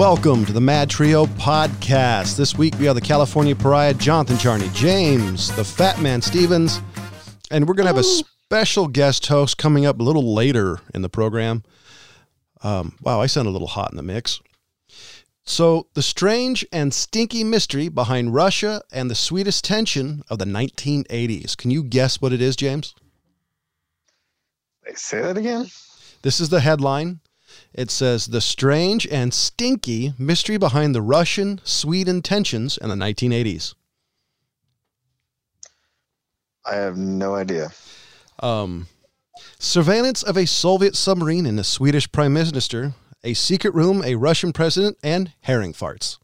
Welcome to the Mad Trio podcast. This week we have the California Pariah, Jonathan Charney, James, the Fat Man Stevens, and we're going to have a special guest host coming up a little later in the program. Um, wow, I sound a little hot in the mix. So, the strange and stinky mystery behind Russia and the sweetest tension of the 1980s. Can you guess what it is, James? Say that again. This is the headline. It says The Strange and Stinky Mystery Behind the Russian Sweden Tensions in the 1980s. I have no idea. Um, surveillance of a Soviet submarine and a Swedish prime minister, a secret room, a Russian president, and herring farts.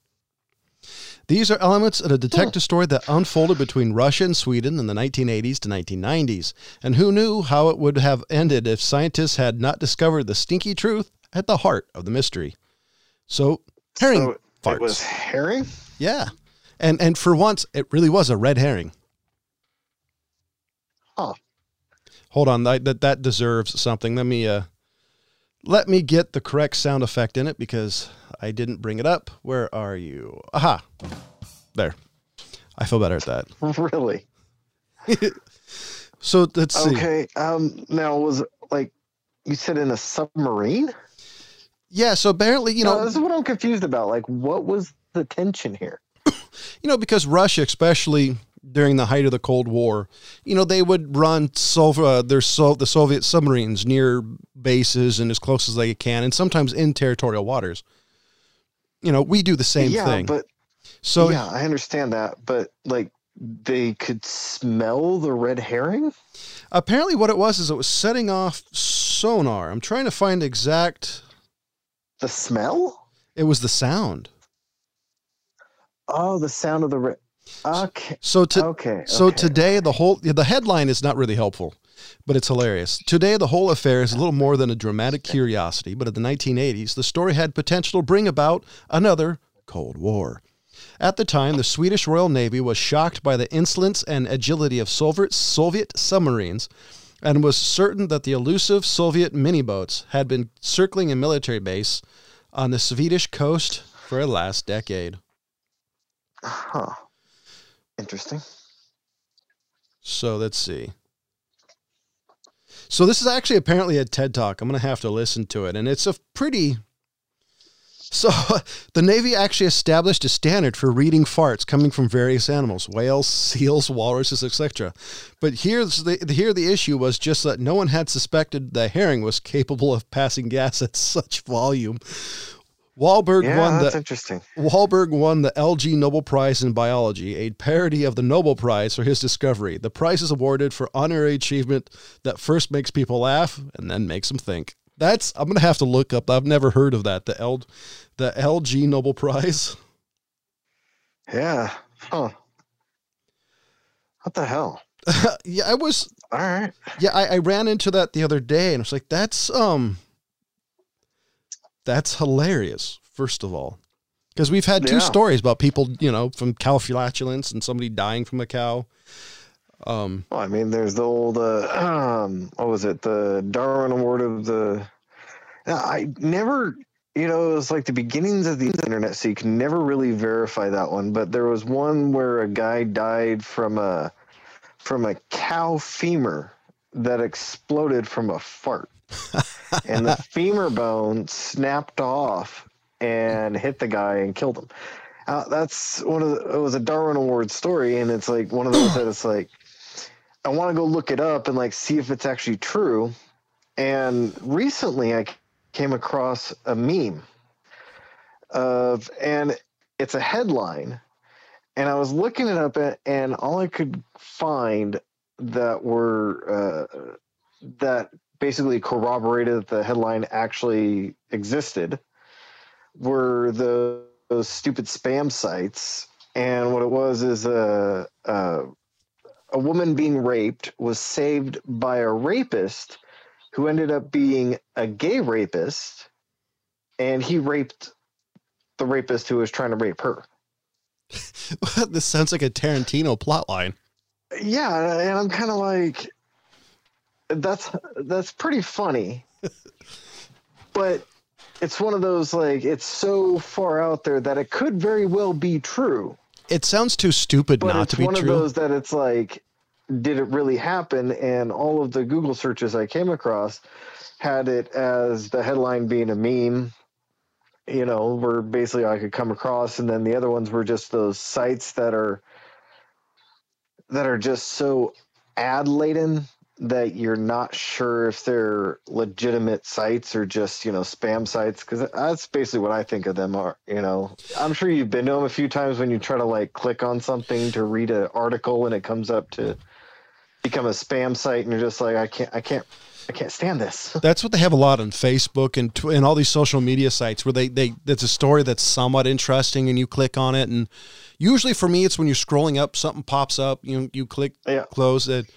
These are elements of a detective story that unfolded between Russia and Sweden in the 1980s to 1990s. And who knew how it would have ended if scientists had not discovered the stinky truth at the heart of the mystery. So, herring So farts. It was herring. yeah. And and for once it really was a red herring. Huh. Hold on, that that, that deserves something. Let me uh let me get the correct sound effect in it because I didn't bring it up. Where are you? Aha. There. I feel better at that. Really? So let's see. Okay. Um. Now was it like you said in a submarine? Yeah, so apparently, you know, this is what I'm confused about. Like, what was the tension here? you know, because Russia, especially during the height of the Cold War, you know, they would run Sov- uh, their so- the Soviet submarines near bases and as close as they can, and sometimes in territorial waters. You know, we do the same yeah, thing. but so yeah, I understand that. But like, they could smell the red herring. apparently, what it was is it was setting off sonar. I'm trying to find exact. The smell? It was the sound. Oh, the sound of the red. Okay. So to okay. So okay. today, the whole the headline is not really helpful, but it's hilarious. Today, the whole affair is a little more than a dramatic curiosity. But in the 1980s, the story had potential to bring about another Cold War. At the time, the Swedish Royal Navy was shocked by the insolence and agility of Soviet Soviet submarines, and was certain that the elusive Soviet mini boats had been circling a military base on the Swedish coast for the last decade. Huh. Interesting. So let's see. So this is actually apparently a TED talk. I'm going to have to listen to it, and it's a pretty. So the Navy actually established a standard for reading farts coming from various animals: whales, seals, walruses, etc. But here's the here the issue was just that no one had suspected the herring was capable of passing gas at such volume. Wahlberg Yeah, won that's the interesting. Wahlberg won the LG Nobel Prize in Biology, a parody of the Nobel Prize for his discovery. The prize is awarded for honorary achievement that first makes people laugh and then makes them think. That's I'm gonna have to look up. I've never heard of that. The L, the LG Nobel Prize. Yeah. Huh. What the hell? yeah, I was. All right. Yeah, I, I ran into that the other day, and I was like, that's um, that's hilarious. First of all, because we've had two Yeah. stories about people, you know, from cow flatulence and somebody dying from a cow. Um, Well, I mean, there's the old, uh, um, what was it? The Darwin Award of the. I never, you know, it was like the beginnings of the internet, so you can never really verify that one. But there was one where a guy died from a from a cow femur that exploded from a fart, and the femur bone snapped off and hit the guy and killed him. Uh, that's one of the, it was a Darwin Award story, and it's like one of those that it's like I want to go look it up and like see if it's actually true. And recently, I came across a meme of, and it's a headline, and I was looking it up, and all I could find that were uh, that basically corroborated that the headline actually existed were the those stupid spam sites. And what it was is a, a a woman being raped was saved by a rapist who ended up being a gay rapist, and he raped the rapist who was trying to rape her. this sounds like a Tarantino plotline. Yeah, and I'm kind of like, that's that's pretty funny, but it's one of those like it's so far out there that it could very well be true. It sounds too stupid But not to be one of those that it's like, did it really happen? And all of the Google searches I came across had it as the headline being a meme. You know, where basically I could come across, and then the other ones were just those sites that are that are just so ad laden that you're not sure if they're legitimate sites or just you know spam sites because that's basically what i think of them are you know i'm sure you've been to them a few times when you try to like click on something to read an article and it comes up to become a spam site and you're just like i can't i can't i can't stand this. That's what they have a lot on Facebook and tw- and all these social media sites where they they it's a story that's somewhat interesting and you click on it. And usually for me it's when you're scrolling up something pops up you you click yeah. close it.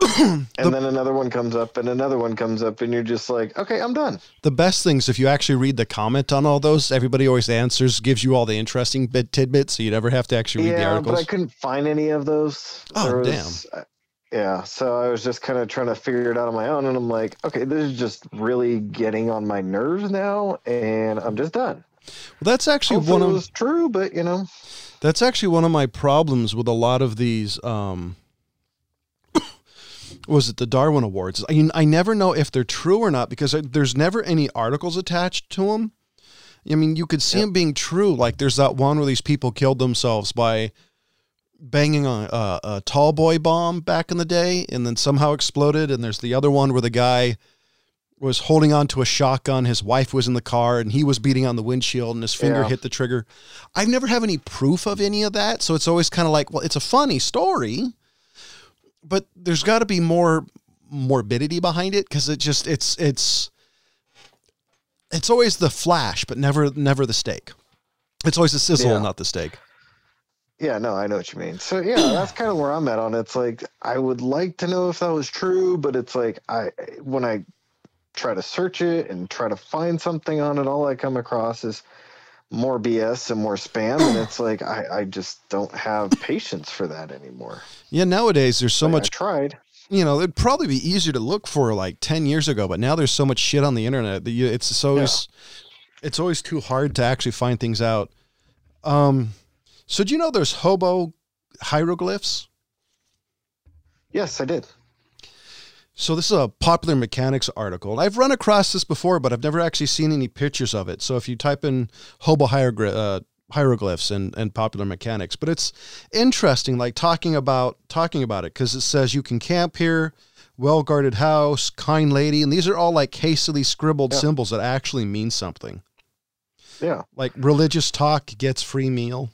And then another one comes up and another one comes up and you're just like okay i'm done. The best things if you actually read the comment on all those everybody always answers gives you all the interesting bit tidbits so you never have to actually read the yeah but i couldn't find any of those. Oh, damn yeah so i was just kind of trying to figure it out on my own and i'm like okay this is just really getting on my nerves now and i'm just done well that's actually Hopefully one it of was true but you know That's actually one of my problems with a lot of these. Um, was it the Darwin Awards? I mean, I never know if they're true or not because there's never any articles attached to them. I mean, you could see Yep. them being true. Like there's that one where these people killed themselves by banging a, a, a tall boy bomb back in the day and then somehow exploded. And there's the other one where the guy was holding on to a shotgun. His wife was in the car and he was beating on the windshield and his finger Yeah. hit the trigger. I've never have any proof of any of that. So it's always kind of like, well, it's a funny story, but there's got to be more morbidity behind it because it just it's it's it's always the flash, but never never the steak. It's always the sizzle, Yeah. not the steak. Yeah no i know what you mean so yeah that's kind of where i'm at on it. it's like i would like to know if that was true but it's like i when i try to search it and try to find something on it all i come across is more bs and more spam and it's like i, I just don't have patience for that anymore Yeah, nowadays there's so Like, much I tried you know, it'd probably be easier to look for like 10 years ago, but now there's so much shit on the internet that you, it's so always, it's always too hard to actually find things out. Um, so do you know there's hobo hieroglyphs? yes i did So this is a popular mechanics article. And I've run across this before, but I've never actually seen any pictures of it. So if you type in hobo hieroglyph, uh, hieroglyphs and, and popular mechanics, but it's interesting, like talking about talking about it because it says you can camp here, well guarded house, kind lady, and these are all like hastily scribbled Yeah. symbols that actually mean something. yeah Like religious talk gets free meal.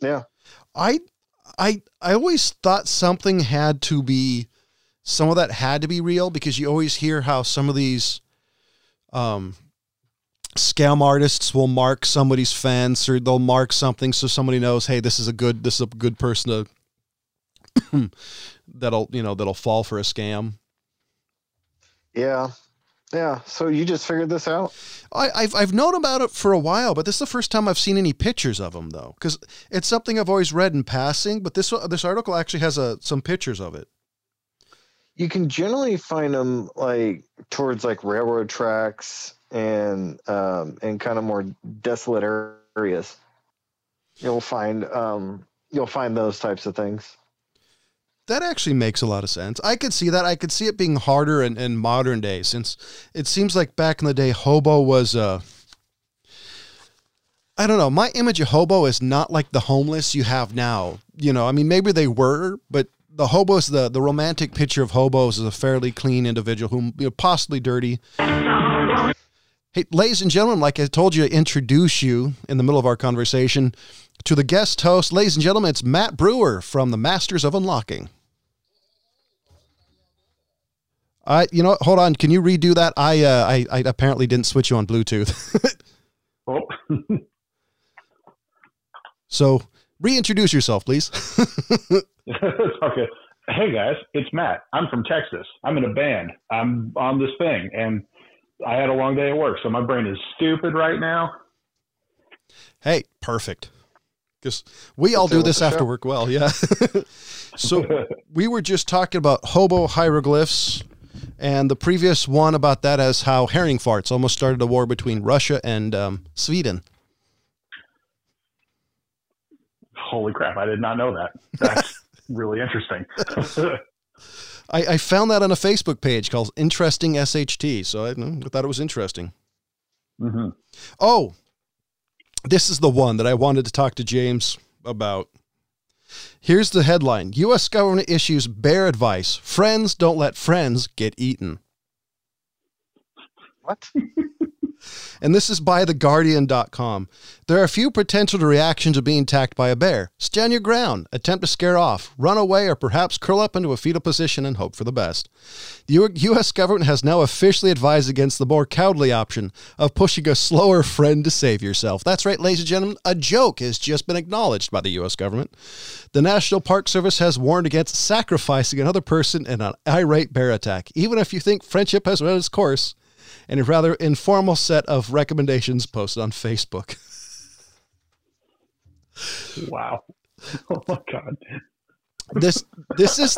Yeah. I I I always thought something had to be some of that had to be real because you always hear how some of these um scam artists will mark somebody's fence or they'll mark something so somebody knows hey this is a good this is a good person to that'll you know that'll fall for a scam. Yeah yeah so you just figured this out I, I've I've known about it for a while, but this is the first time I've seen any pictures of them though, because it's something I've always read in passing. But this this article actually has a some pictures of it. you can generally find them like towards like railroad tracks and um and kind of more desolate areas you'll find um you'll find those types of things That actually makes a lot of sense. I could see that. I could see it being harder in, in modern day since it seems like back in the day, hobo was Uh, I don't know. My image of hobo is not like the homeless you have now. You know, I mean, maybe they were, but the hobos, the the romantic picture of hobos is a fairly clean individual who, you know, possibly dirty. Hey, ladies and gentlemen, like I told you to introduce you in the middle of our conversation to the guest host. Ladies and gentlemen, it's Matt Brewer from the Masters of Unlocking. I, you know, hold on. Can you redo that? I, uh, I, I apparently didn't switch you on Bluetooth. Oh, so reintroduce yourself, please. okay. Hey guys, it's Matt. I'm from Texas. I'm in a band. I'm on this thing, and I had a long day at work, so my brain is stupid right now. hey, perfect. Because we all do this after work well. Yeah. so we were just talking about hobo hieroglyphs And the previous one about that is how herring farts almost started a war between Russia and um, Sweden. Holy crap! I did not know that. That's really interesting. I, I, found that on a Facebook page called Interesting SHT, so I, I thought it was interesting. Mm-hmm. Oh, this is the one that I wanted to talk to James about. Here's the headline U.S. government issues bear advice. Friends don't let friends get eaten. What? and this is by theguardian.com. There are a few potential reactions of being attacked by a bear. Stand your ground, attempt to scare off, run away, or perhaps curl up into a fetal position and hope for the best. The U.S. government has now officially advised against the more cowardly option of pushing a slower friend to save yourself. That's right, ladies and gentlemen, a joke has just been acknowledged by the U.S. government. The National Park Service has warned against sacrificing another person in an irate bear attack, even if you think friendship has run its course and a rather informal set of recommendations posted on Facebook. wow. Oh my god. This this is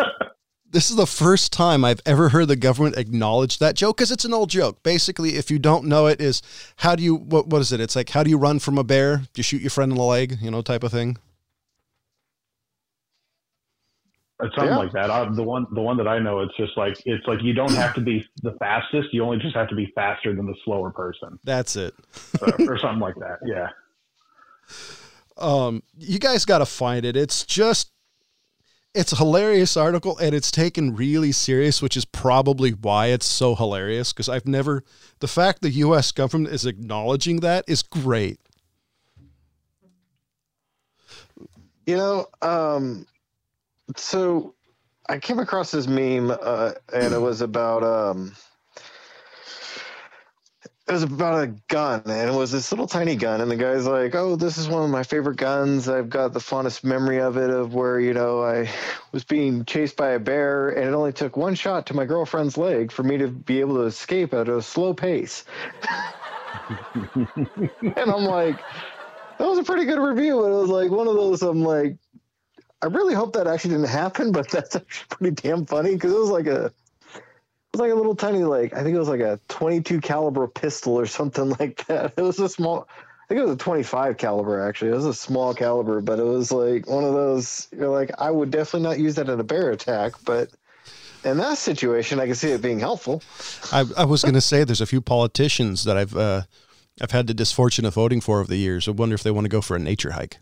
this is the first time I've ever heard the government acknowledge that joke because it's an old joke. Basically, if you don't know it, is how do you what what is it? It's like how do you run from a bear? Do you shoot your friend in the leg? You know, type of thing. Something yeah. like that. I, the one, the one that I know, it's just like it's like you don't have to be the fastest. You only just have to be faster than the slower person. That's it, or, or something like that. Yeah. Um, you guys got to find it. It's just, it's a hilarious article, and it's taken really serious, which is probably why it's so hilarious. Because I've never, the fact the U.S. government is acknowledging that is great. You know, um, so I came across this meme, uh, and it was about um, it was about a gun, and it was this little tiny gun, and the guy's like, "Oh, this is one of my favorite guns. I've got the fondest memory of it, of where you know I was being chased by a bear, and it only took one shot to my girlfriend's leg for me to be able to escape at a slow pace." and I'm like, that was a pretty good review. It was like one of those. I'm like, I really hope that actually didn't happen, but that's actually pretty damn funny because it was like a it was like a little tiny like I think it was like a 22 caliber pistol or something like that. It was a small I think it was a 25 caliber actually. It was a small caliber, but it was like one of those you're like I would definitely not use that in a bear attack, but in that situation I can see it being helpful. I, I was going to say there's a few politicians that I've uh, I've had the disfortune of voting for over the years. I wonder if they want to go for a nature hike.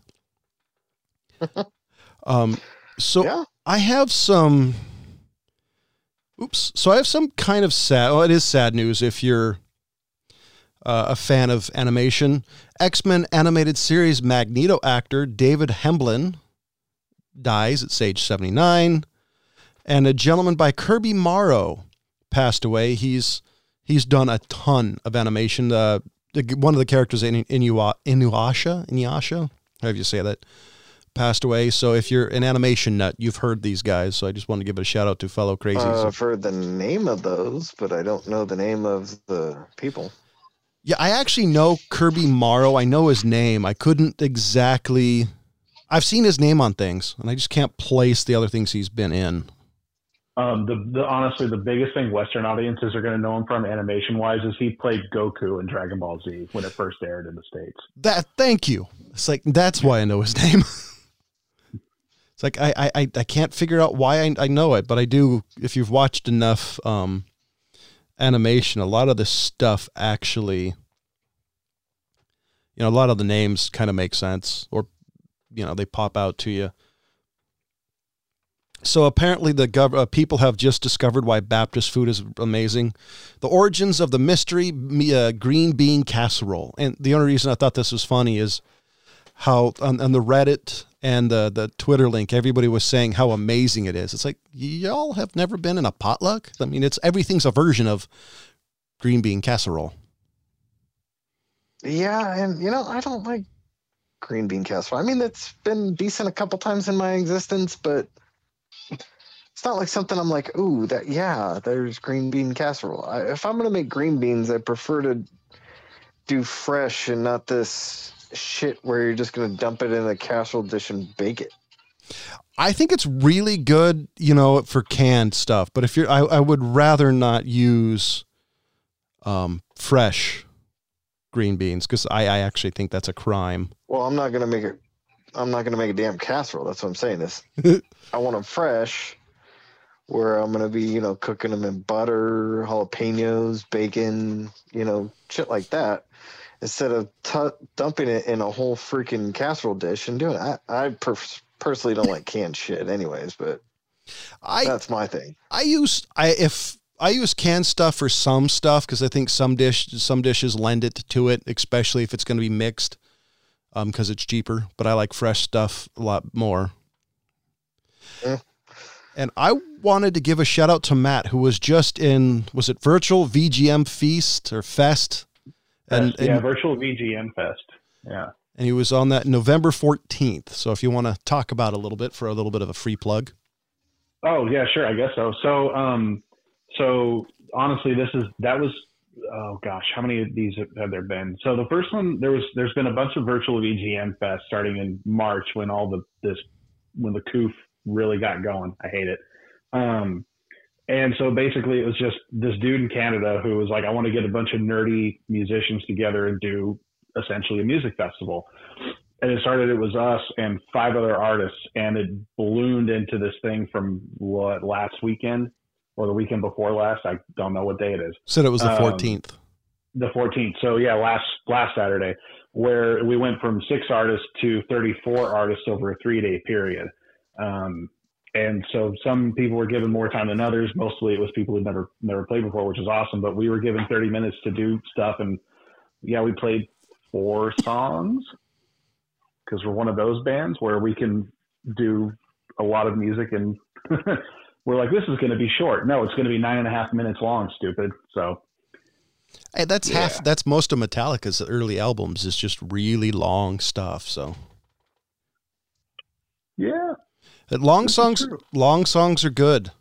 Um, so yeah. I have some. Oops. So I have some kind of sad. Well, it is sad news if you're uh, a fan of animation. X Men animated series Magneto actor David Hemblen dies at age 79, and a gentleman by Kirby Morrow passed away. He's he's done a ton of animation. Uh, one of the characters in Inuasha Inuyasha, Inuyasha, however you say that, passed away. So if you're an animation nut, you've heard these guys. So I just want to give a shout out to fellow crazies. Uh, I've heard the name of those, but I don't know the name of the people. Yeah, I actually know Kirby Morrow. I know his name. I couldn't exactly. I've seen his name on things, and I just can't place the other things he's been in. Um, the, the honestly, the biggest thing Western audiences are going to know him from, animation wise, is he played Goku in Dragon Ball Z when it first aired in the states. That thank you. It's like that's why I know his name. It's like I, I, I can't figure out why I, I know it, but I do. If you've watched enough um, animation, a lot of this stuff actually, you know, a lot of the names kind of make sense, or you know, they pop out to you. So apparently, the gov- uh, people have just discovered why Baptist food is amazing. The origins of the mystery uh, green bean casserole, and the only reason I thought this was funny is how on, on the Reddit and the the Twitter link, everybody was saying how amazing it is. It's like y'all have never been in a potluck. I mean, it's everything's a version of green bean casserole. Yeah, and you know, I don't like green bean casserole. I mean, it's been decent a couple times in my existence, but it's not like something I'm like, ooh, that yeah, there's green bean casserole. I, if I'm gonna make green beans, I prefer to do fresh and not this shit where you're just going to dump it in a casserole dish and bake it. I think it's really good, you know, for canned stuff. But if you're, I, I would rather not use um, fresh green beans because I, I actually think that's a crime. Well, I'm not gonna make it. I'm not gonna make a damn casserole. That's what I'm saying. This, I want them fresh, where I'm gonna be, you know, cooking them in butter, jalapenos, bacon, you know, shit like that, instead of t- dumping it in a whole freaking casserole dish and doing it. I, I per- personally don't like canned shit, anyways, but I that's my thing. I use I if I use canned stuff for some stuff because I think some dish some dishes lend it to it, especially if it's going to be mixed, um, because it's cheaper. But I like fresh stuff a lot more. Yeah. And I wanted to give a shout out to Matt, who was just in was it virtual VGM feast or fest, and, yeah, and virtual VGM Fest. Yeah. and he was on that November fourteenth. So if you want to talk about a little bit for a little bit of a free plug, Oh yeah, sure. I guess so. So, um, so honestly, this is that was oh gosh, how many of these have there been? So the first one there was there's been a bunch of virtual VGM fest starting in March when all the this when the coof really got going. I hate it. Um, and so basically, it was just this dude in Canada who was like, I want to get a bunch of nerdy musicians together and do essentially a music festival. And it started, it was us and five other artists, and it ballooned into this thing from what last weekend or the weekend before last. I don't know what day it is said it was the Um, fourteenth. the 14th. So yeah, last last Saturday, where we went from six artists to 34 artists over a three day period. Um, and so some people were given more time than others. Mostly it was people who'd never never played before, which is awesome. But we were given 30 minutes to do stuff, and yeah, we played four songs because we're one of those bands where we can do a lot of music and. We're like, this is going to be short. No, it's going to be nine and a half minutes long, stupid. So, Hey, that's Yeah. half. That's most of Metallica's early albums. Is just really long stuff. So yeah, Uh, long This songs, long songs are good.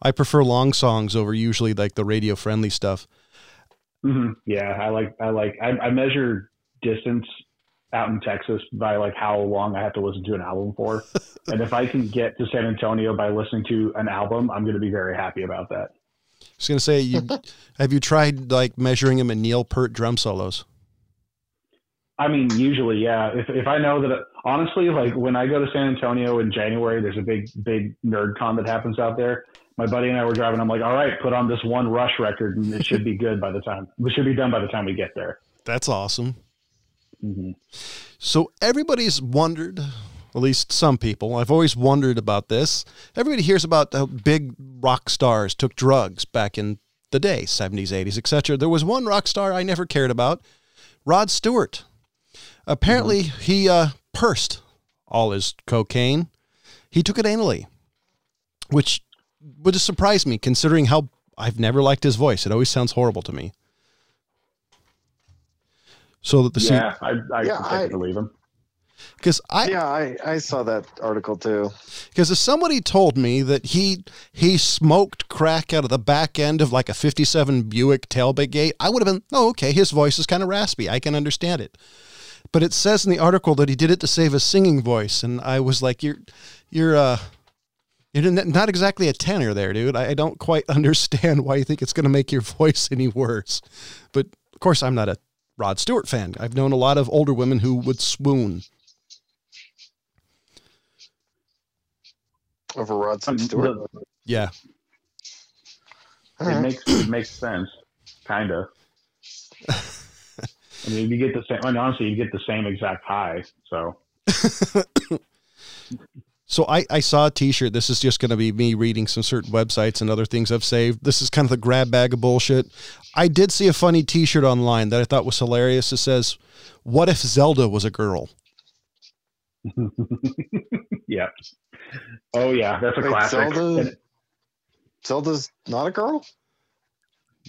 I prefer long songs over usually like the radio friendly stuff. hmm Yeah, I like I like I, I measure distance out in Texas by like how long I have to listen to an album for, and if I can get to San Antonio by listening to an album, I'm going to be very happy about that. I was gonna say, you have you tried like measuring them in Neil Peart drum solos? I mean, usually, yeah. If if I know that, honestly, like when I go to San Antonio in January, there's a big big nerd con that happens out there. My buddy and I were driving. I'm like, all right, put on this one Rush record, and it should be good by the time. We should be done by the time we get there. That's awesome. hmm So everybody's wondered, at least some people. I've always wondered about this. Everybody hears about how big rock stars took drugs back in the day, 70s, 80s, etc. There was one rock star I never cared about, Rod Stewart. Apparently, he uh, pursed all his cocaine. He took it anally, which would have surprised me considering how I've never liked his voice. It always sounds horrible to me. So that the Yeah, I I Yeah, can I- believe him. because I yeah, I, I saw that article too. Because if somebody told me that he he smoked crack out of the back end of like a '57 Buick tailgate, I would have been, oh, okay. His voice is kind of raspy. I can understand it. But it says in the article that he did it to save his singing voice, and I was like, you're you're uh you're not exactly a tenor there, dude. I I don't quite understand why you think it's going to make your voice any worse. But of course, I'm not a Rod Stewart fan. I've known a lot of older women who would swoon. Over Rod Um, Stewart. Yeah, it makes it makes sense, kind of. I mean, you get the same. I mean, honestly, you get the same exact high. So So I, I saw a t-shirt. This is just going to be me reading some certain websites and other things I've saved. This is kind of the grab bag of bullshit. I did see a funny t-shirt online that I thought was hilarious. It says, what if Zelda was a girl? yeah. Oh yeah, that's a Wait, classic. Zelda- Zelda's not a girl?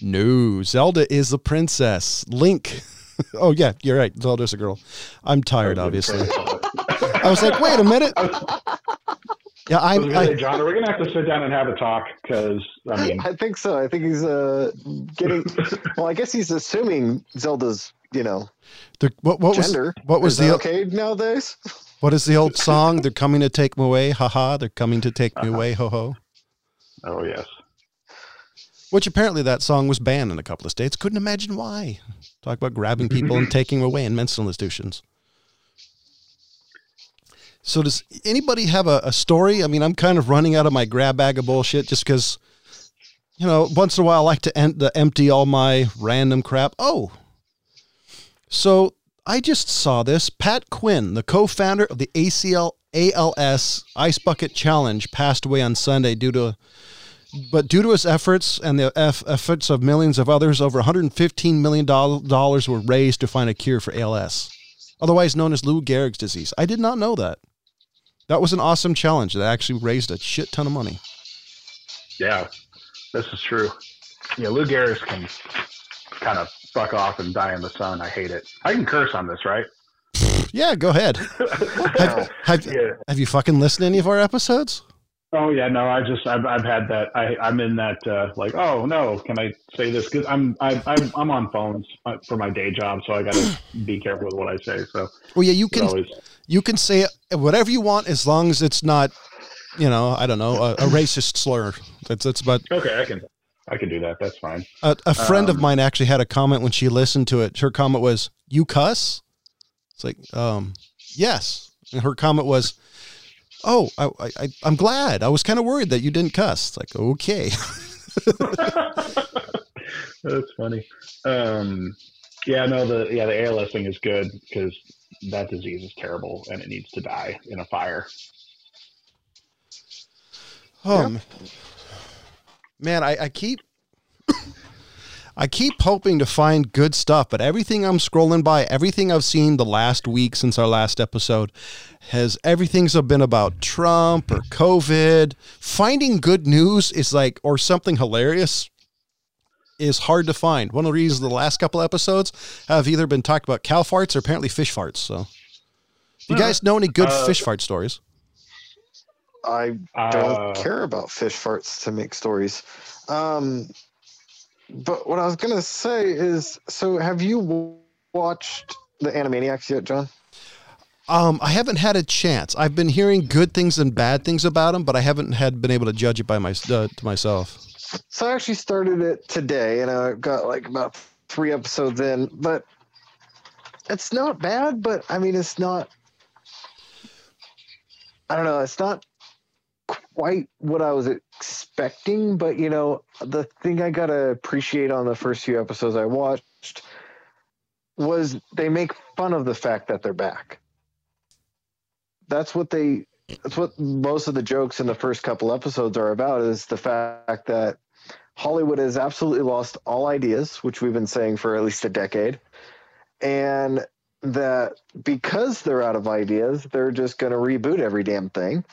No, Zelda is a princess. Link. oh yeah, you're right. Zelda's a girl. I'm tired, obviously. I was like, wait a minute. Yeah, I I, was gonna I John, are we gonna have to sit down and have a talk? Because I mean, I think so. I think he's uh getting. well, I guess he's assuming Zelda's, you know, the, what, what was gender. what was Is the okay nowadays? What is the old song? They're coming to take me away. Ha ha. They're coming to take me away. Ho ho. Oh yes. Which apparently that song was banned in a couple of states. Couldn't imagine why. Talk about grabbing people and taking them away in mental institutions. So does anybody have a, a story? I mean, I'm kind of running out of my grab bag of bullshit just because, you know, once in a while I like to, to empty all my random crap. Oh, so I just saw this. Pat Quinn, the co-founder of the ACL ALS Ice Bucket Challenge, passed away on Sunday due to, but due to his efforts and the eff- efforts of millions of others, over 115 million dollars were raised to find a cure for ALS, otherwise known as Lou Gehrig's disease. I did not know that. That was an awesome challenge that actually raised a shit ton of money. Yeah, this is true. Yeah, Lou Gehrig's can kind of fuck off and die in the sun. I hate it. I can curse on this, right? Yeah, go ahead. have, have, Yeah. have you fucking listened to any of our episodes? Oh yeah, no, I just I've, I've had that. I I'm in that uh, like oh no, can I say this? Because I'm I, I'm I'm on phones uh, for my day job, so I got to be careful with what I say. So Well, yeah, you can always you can say whatever you want as long as it's not, you know, I don't know, a, a racist slur. That's that's about okay. I can I can do that. That's fine. a, a friend of Um, mine actually had a comment when she listened to it. Her comment was, "You cuss." It's like, um, yes. And her comment was, "Oh, I, I, I I'm glad. I was kind of worried that you didn't cuss." It's like, okay. That's funny. Um, yeah, no, the yeah the ALS thing is good because that disease is terrible and it needs to die in a fire. Oh m- man, I, I keep I keep hoping to find good stuff, but everything I'm scrolling by, everything I've seen the last week since our last episode, has everything's been about Trump or COVID. Finding good news is like or something hilarious is hard to find. One of the reasons the last couple episodes have either been talked about cow farts or apparently fish farts. So, you guys know any good Uh, fish fart stories? I Uh, don't care about fish farts to make stories. Um, but what I was gonna say is, so have you watched the Animaniacs yet, John? Um, I haven't had a chance. I've been hearing good things and bad things about them, but I haven't had been able to judge it by my uh, to myself. So I actually started it today, and I got like about three episodes in. But it's not bad. But I mean, it's not. I don't know. It's not quite what I was expecting. But you know, the thing I gotta appreciate on the first few episodes I watched was they make fun of the fact that they're back. That's what they that's what most of the jokes in the first couple episodes are about is the fact that Hollywood has absolutely lost all ideas, which we've been saying for at least a decade. And that because they're out of ideas, they're just going to reboot every damn thing,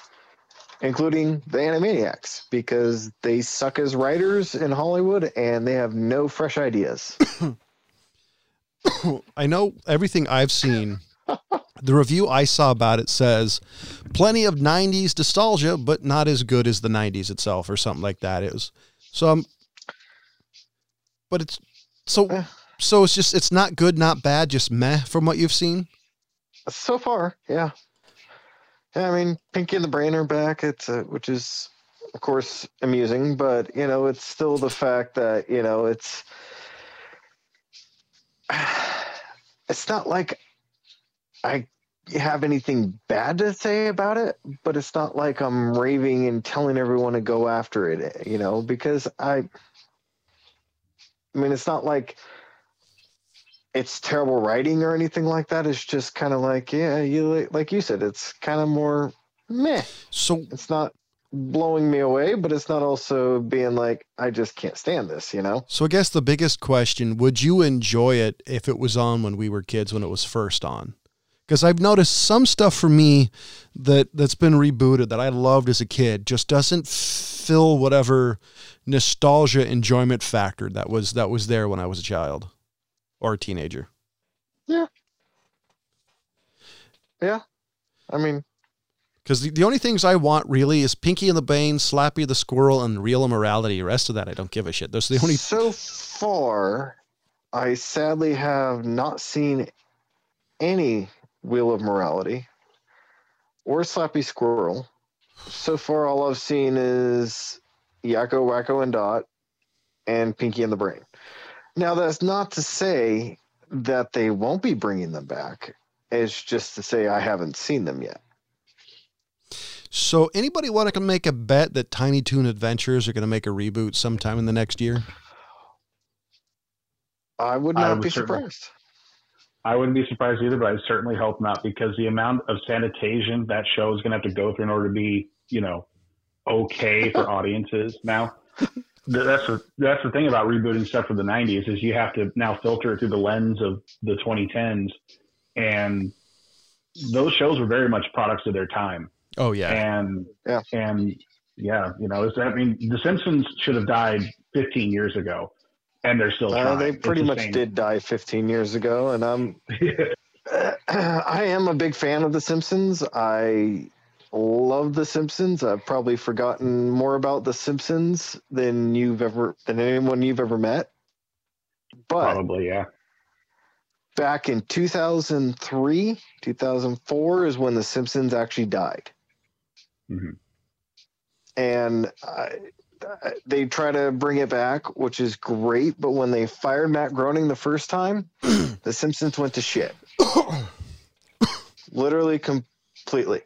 including the Animaniacs, because they suck as writers in Hollywood and they have no fresh ideas. I know everything I've seen. The review I saw about it says plenty of '90s nostalgia, but not as good as the '90s itself, or something like that. It was so. I'm, but it's so. Eh. So it's just it's not good, not bad, just meh from what you've seen. So far, yeah. Yeah, I mean, Pinky and the Brain are back. It's uh, which is, of course, amusing, but you know, it's still the fact that you know it's. It's not like I have anything bad to say about it, but it's not like I'm raving and telling everyone to go after it. You know, because I. I mean, it's not like it's terrible writing or anything like that. It's just kind of like, yeah, you like you said, it's kind of more meh. So It's not blowing me away, but it's not also being like, I just can't stand this, you know? So I guess the biggest question, would you enjoy it if it was on when we were kids when it was first on? Because I've noticed some stuff for me that that's been rebooted that I loved as a kid just doesn't fill whatever nostalgia enjoyment factor that was that was there when I was a child or a teenager. Yeah. Yeah. I mean, Because the, the only things I want really is Pinky and the Brain, Slappy the Squirrel, and Wheel of Morality. The rest of that I don't give a shit. Those are the only so far, I sadly have not seen any Wheel of Morality. or Slappy Squirrel. So far, all I've seen is Yakko, Wakko, and Dot, and Pinky and the Brain. Now, that's not to say that they won't be bringing them back. It's just to say I haven't seen them yet. So, anybody want to make a bet that Tiny Toon Adventures are going to make a reboot sometime in the next year? I would I not would be surprised. I wouldn't be surprised either, but I certainly hope not because the amount of sanitation that show is going to have to go through in order to be, you know, okay for audiences now. Th- That's the that's the thing about rebooting stuff from the '90s is you have to now filter it through the lens of the 2010s, and those shows were very much products of their time. Oh yeah, And Yeah. and yeah, you know, it's, I mean, The Simpsons should have died 15 years ago, and they're still Uh, they pretty much did die 15 years ago, and I'm I am a big fan of The Simpsons. I love The Simpsons. I've probably forgotten more about The Simpsons than you've ever than anyone you've ever met. But Probably, yeah. back in 2003, 2004 is when The Simpsons actually died. Mhm. And I, I- they try to bring it back, which is great. But when they fired Matt Groening the first time, The Simpsons went to shit. Literally, completely.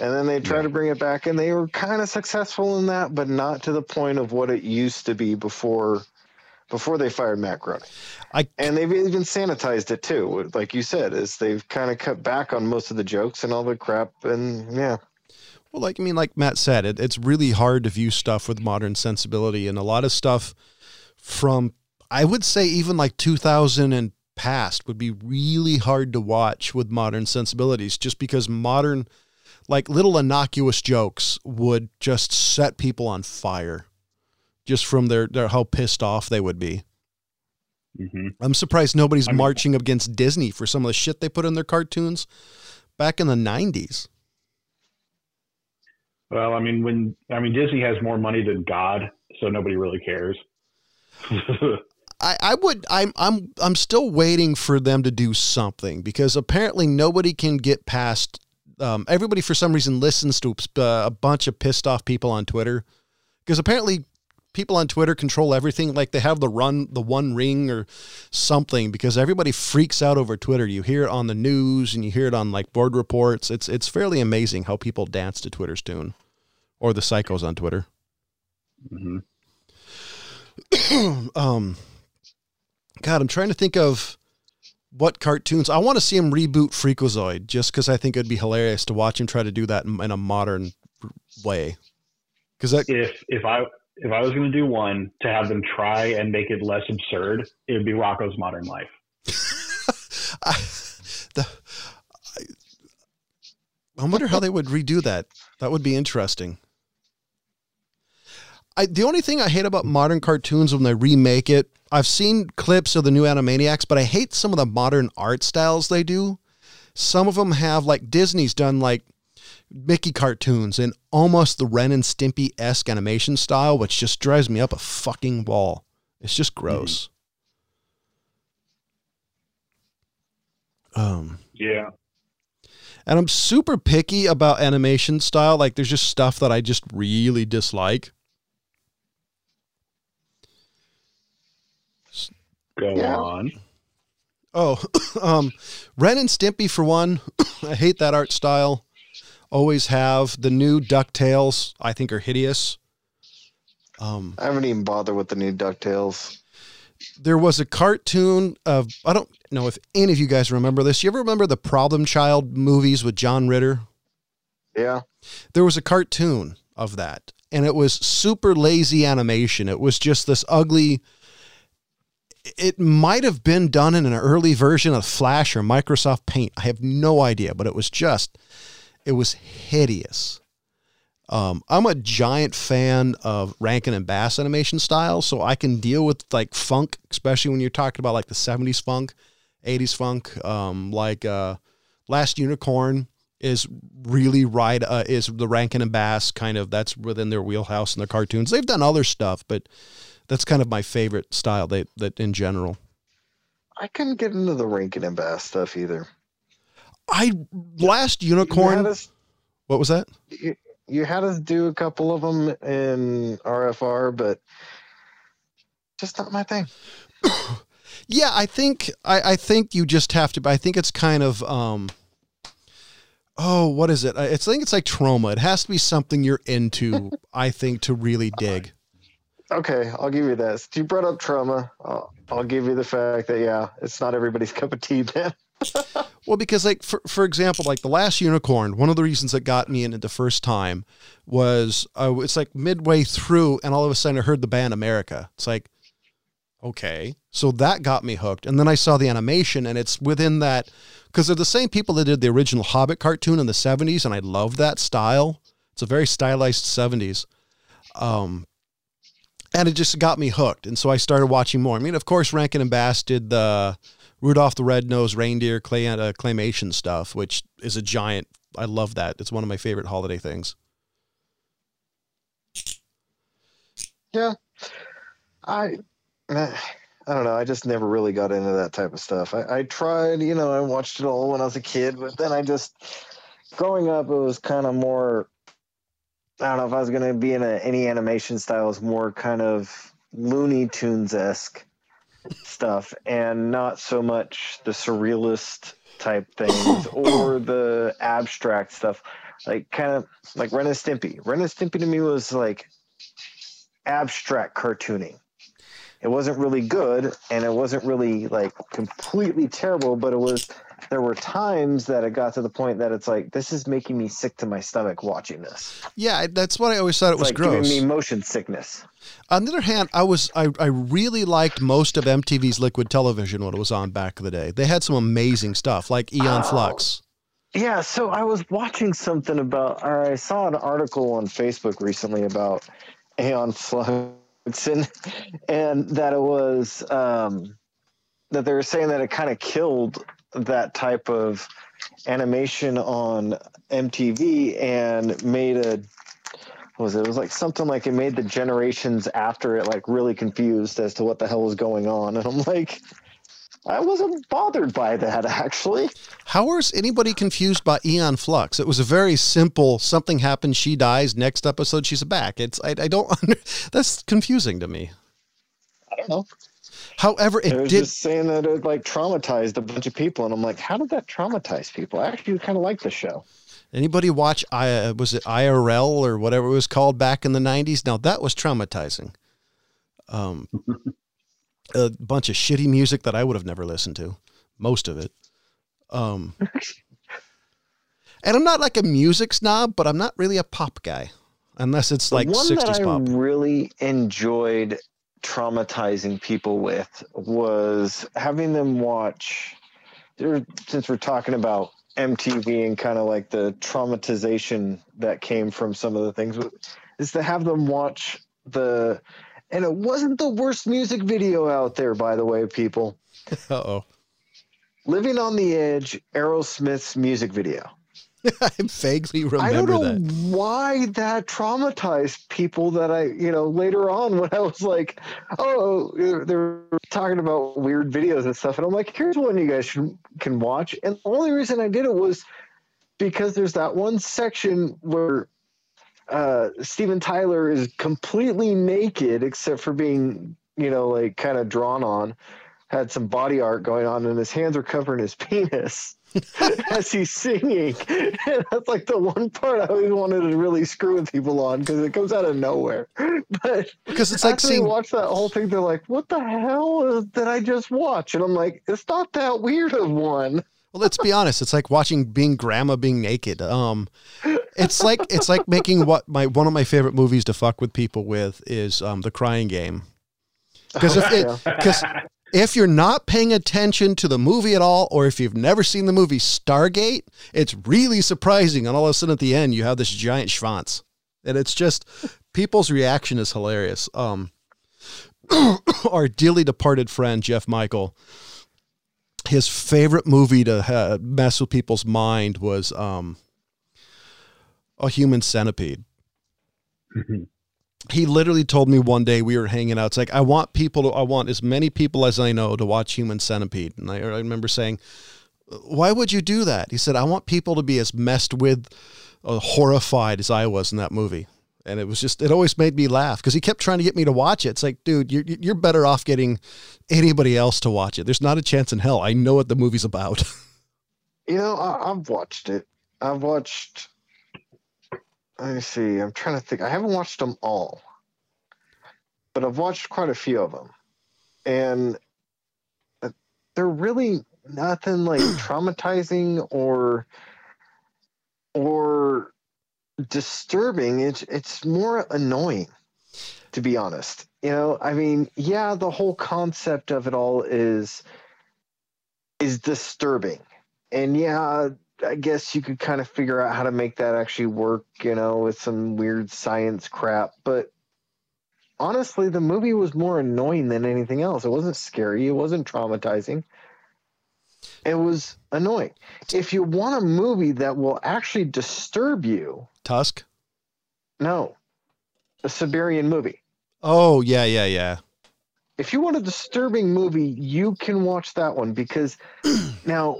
And then they tried Yeah. to bring it back, and they were kind of successful in that, but not to the point of what it used to be before before they fired Matt Groening. I And they've even sanitized it too, like you said, is they've kind of cut back on most of the jokes and all the crap. And yeah, Well, like I mean, like Matt said, it, it's really hard to view stuff with modern sensibility, and a lot of stuff from I would say even like 2000 and past would be really hard to watch with modern sensibilities, just because modern, like little innocuous jokes would just set people on fire, just from their, their how pissed off they would be. hmm I'm surprised nobody's I mean- marching against Disney for some of the shit they put in their cartoons back in the 90s. Well, I mean, when I mean Disney has more money than God, so nobody really cares. I, I would I'm I'm I'm still waiting for them to do something because apparently nobody can get past um, everybody for some reason listens to uh, a bunch of pissed off people on Twitter. Because apparently people on Twitter control everything like they have the run the one ring or something because everybody freaks out over Twitter. You hear it on the news and you hear it on like board reports. It's it's fairly amazing how people dance to Twitter's tune or the psychos on Twitter. Hmm um god i'm trying to think of what cartoons i want to see him reboot freakazoid just because i think it'd be hilarious to watch him try to do that in, in a modern way. Because that If if I if I was going to do one to have them try and make it less absurd, it would be Rocko's Modern Life. I, the, I, I wonder how they would redo that. That would be interesting. I, the only thing I hate about modern cartoons when they remake it, I've seen clips of the new Animaniacs, but I hate some of the modern art styles they do. Some of them have like Disney's done like Mickey cartoons in almost the Ren and Stimpy esque animation style, which just drives me up a fucking wall. It's just gross. Um, Yeah. and I'm super picky about animation style. Like, there's just stuff that I just really dislike. Go Yeah. on. Oh, um, Ren and Stimpy for one. I hate that art style. Always have. The new Ducktales, I think, are hideous. Um, I haven't even bothered with the new Ducktales. there was a cartoon of I don't know if any of you guys remember this. You ever remember the Problem Child movies with John Ritter? Yeah, there was a cartoon of that and it was super lazy animation it was just this ugly it might have been done in an early version of flash or microsoft paint. I have no idea but it was just it was hideous. Um, i'm a giant fan of rankin and bass animation style so i can deal with like funk especially when you're talking about like the 70s funk 80s funk. Um, like uh, last unicorn is really right uh, is the Rankin and Bass kind of that's within their wheelhouse in their cartoons. They've done other stuff, but that's kind of my favorite style. They that in general. I couldn't get into the Rankin and Bass stuff either. I last unicorn. us- What was that? You, you had us do a couple of them in RFR, but just not my thing. Yeah, I think I, I think you just have to. I think it's kind of um. Oh, what is it? I it's, I think it's like trauma. It has to be something you're into. I think to really dig. Okay, I'll give you that. You brought up trauma. I'll, I'll give you the fact that yeah, it's not everybody's cup of tea, man. Well, because like for for example, like the last unicorn, one of the reasons that got me in it the first time was uh, it's like midway through, and all of a sudden I heard the band America. It's like, okay, so that got me hooked, and then I saw the animation, and it's within that because they're the same people that did the original Hobbit cartoon in the '70s, and I love that style. It's a very stylized '70s. Um, and it just got me hooked, and so I started watching more. I mean, of course, Rankin and Bass did the Rudolph the Red-Nosed Reindeer clay, uh, claymation stuff, which is a giant. I love that. It's one of my favorite holiday things. Yeah, I, I don't know. I just never really got into that type of stuff. I, I tried, you know, I watched it all when I was a kid, but then I just, growing up, it was kind of more. I don't know if I was going to be in a, any animation style. It more kind of Looney Tunes esque stuff, and not so much the surrealist type things or the abstract stuff. Like kind of like Ren and Stimpy. Ren and Stimpy to me was like abstract cartooning. It wasn't really good and it wasn't really like completely terrible, but it was there were times that it got to the point that it's like this is making me sick to my stomach watching this. Yeah, that's what I always thought it It's was like gross. giving me motion sickness. On the other hand, I was I, I really liked most of MTV's Liquid Television when it was on back in the day. They had some amazing stuff like Aeon Oh. Flux. Yeah, so I was watching something about, or I saw an article on Facebook recently about Aeon Flux, and, and that it was um, that they were saying that it kind of killed that type of animation on MTV and made a what was it? It was like something like it made the generations after it like really confused as to what the hell was going on, and I'm like. I wasn't bothered by that actually. How was anybody confused by Aeon Flux? It was a very simple something happens, she dies, next episode she's back. It's I, I don't under, that's confusing to me. I don't know. However, It it was did just saying that it like traumatized a bunch of people, and I'm like, how did that traumatize people? I actually kind of like the show. anybody watch I uh, was it IRL or whatever it was called back in the 90s? Now that was traumatizing. Um a bunch of shitty music that I would have never listened to, most of it. Um And I'm not like a music snob, but I'm not really a pop guy unless it's like the one 60s that I pop. really enjoyed traumatizing people with was having them watch. Since we're talking about MTV and kind of like the traumatization that came from some of the things, is to have them watch the. And it wasn't the worst music video out there, by the way, people. Uh-oh. Living on the Edge, Aerosmith's music video. I vaguely remember I don't know that. why that traumatized people that I, you know, later on when I was like, oh, they're talking about weird videos and stuff. And I'm like, here's one you guys should, can watch. And the only reason I did it was because there's that one section where uh, Steven Tyler is completely naked except for being, you know, like kind of drawn on, had some body art going on, and his hands are covering his penis as he's singing. And that's like the one part I always wanted to really screw with people on because it comes out of nowhere. But Because it's like seeing watch that whole thing, they're like, "What the hell did I just watch?" And I'm like, "It's not that weird of one." Well, let's be honest. It's like watching being grandma being naked. Um, it's like it's like making what my one of my favorite movies to fuck with people with is um, the Crying Game. Because if it, because if you're not paying attention to the movie at all, or if you've never seen the movie Stargate, it's really surprising. And all of a sudden, at the end, you have this giant schwanz, and it's just people's reaction is hilarious. Um, our dearly departed friend Jeff Michael his favorite movie to uh, mess with people's mind was um, a human centipede. He literally told me one day we were hanging out. It's like I want people to, I want as many people as I know to watch Human Centipede. And I, I remember saying, "Why would you do that?" He said, "I want people to be as messed with uh, horrified as I was in that movie. And it was just, it always made me laugh because he kept trying to get me to watch it. It's like, dude, you're, you're better off getting anybody else to watch it. There's not a chance in hell. I know what the movie's about. You know, I, I've watched it. I've watched. Let me see. I'm trying to think. I haven't watched them all, but I've watched quite a few of them, and uh, they're really nothing like traumatizing or or disturbing. It's it's more annoying, to be honest. You know, I mean, yeah, the whole concept of it all is is disturbing and yeah, I guess you could kind of figure out how to make that actually work, you know, with some weird science crap. But honestly, the movie was more annoying than anything else. It wasn't scary, it wasn't traumatizing. It was annoying. If you want a movie that will actually disturb you, Tusk? no, a Serbian movie. Oh, yeah, yeah, yeah. If you want a disturbing movie, you can watch that one because now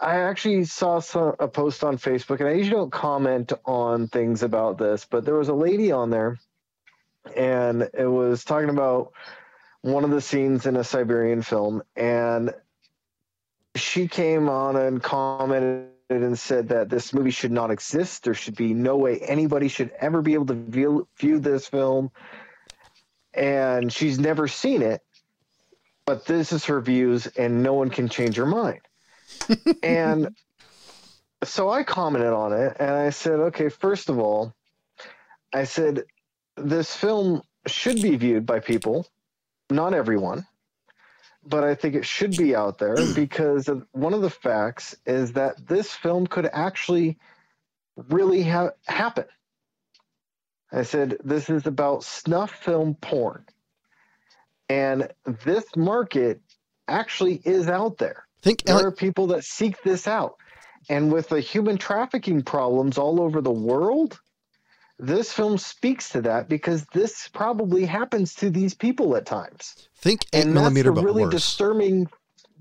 I actually saw some, a post on Facebook, and I usually don't comment on things about this, but there was a lady on there, and it was talking about one of the scenes in a Serbian film, and she came on and commented and said that this movie should not exist. There should be no way anybody should ever be able to view, view this film, and she's never seen it. But this is her views, and no one can change her mind and so I commented on it and I said, okay, first of all, I said, this film should be viewed by people, not everyone, but I think it should be out there because of, one of the facts is that this film could actually really ha- happen. I said, this is about snuff film porn. And this market actually is out there. Think there are people that seek this out. And with the human trafficking problems all over the world, this film speaks to that because this probably happens to these people at times. Think eight and millimeter, that's the really worse. disturbing.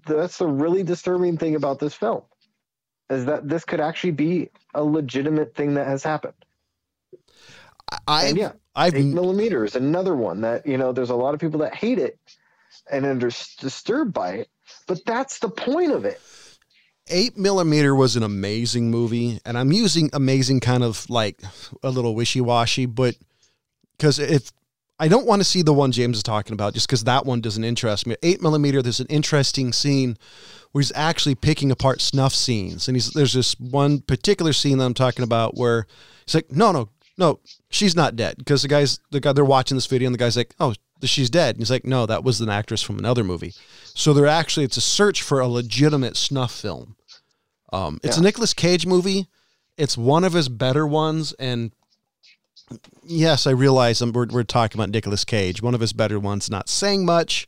That's the really disturbing thing about this film, is that this could actually be a legitimate thing that has happened. I yeah, I've eight millimeter is another one that you know. There's a lot of people that hate it and are disturbed by it, but that's the point of it. Eight millimeter was an amazing movie, and I'm using amazing kind of like a little wishy washy, but because if I don't want to see the one James is talking about, just because that one doesn't interest me. Eight millimeter, there's an interesting scene where he's actually picking apart snuff scenes, and he's there's this one particular scene that I'm talking about where he's like, no, no, no, she's not dead, because the guys, the guy, they're watching this video, and the guy's like, oh, she's dead. And he's like, no, that was an actress from another movie. So they're actually, it's a search for a legitimate snuff film. Um, it's yeah. a Nicolas Cage movie. It's one of his better ones. And yes, I realize I'm, we're, we're talking about Nicolas Cage, one of his better ones, not saying much.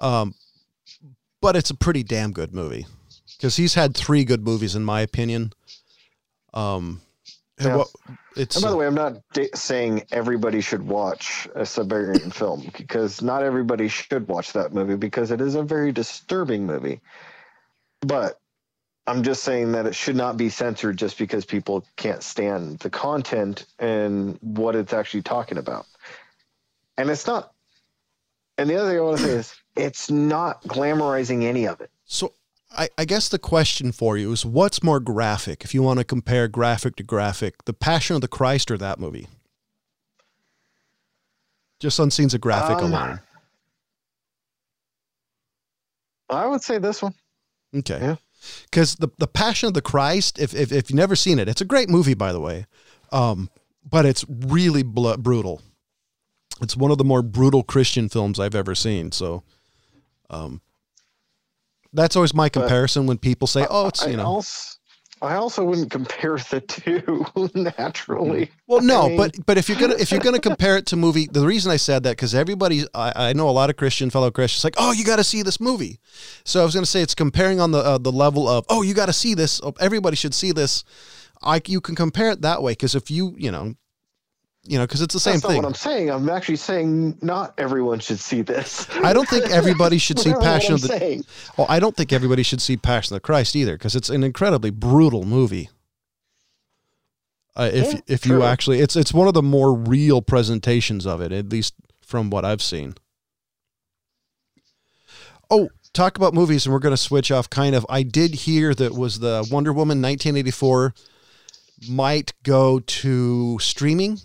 Um, but it's a pretty damn good movie because he's had three good movies, in my opinion. Um, yeah. What, it's, and by the way, I'm not saying everybody should watch a Serbian film because not everybody should watch that movie because it is a very disturbing movie. But I'm just saying that it should not be censored just because people can't stand the content and what it's actually talking about. And it's not. And the other thing I want to say is it's not glamorizing any of it. So I, I, guess the question for you is what's more graphic if you want to compare graphic to graphic, The Passion of the Christ or that movie? Just on scenes of graphic um, alone. I would say this one. Okay. yeah Because the, the Passion of the Christ, if, if, if you've never seen it, it's a great movie, by the way. Um, but it's really bl- brutal. It's one of the more brutal Christian films I've ever seen. So, um, that's always my comparison but when people say, "Oh, it's you know." Also, I also wouldn't compare the two naturally. Well, no, I mean, but but if you're gonna if you're gonna compare it to movie, the reason I said that because everybody, I, I know a lot of Christian fellow Christians like, oh, you got to see this movie. So I was gonna say it's comparing on the uh, the level of, oh, you got to see this. Oh, everybody should see this. I you can compare it that way because if you you know you know, because it's the same That's thing. what I'm saying. I'm actually saying not everyone should see this. I don't think everybody should see Passion of the. Saying. Well, I don't think everybody should see Passion of the Christ either, because it's an incredibly brutal movie. Uh, if Yeah, if you true. actually, it's it's one of the more real presentations of it, at least from what I've seen. Oh, talk about movies, and we're going to switch off. Kind of, I did hear that was the Wonder Woman 1984 might go to streaming.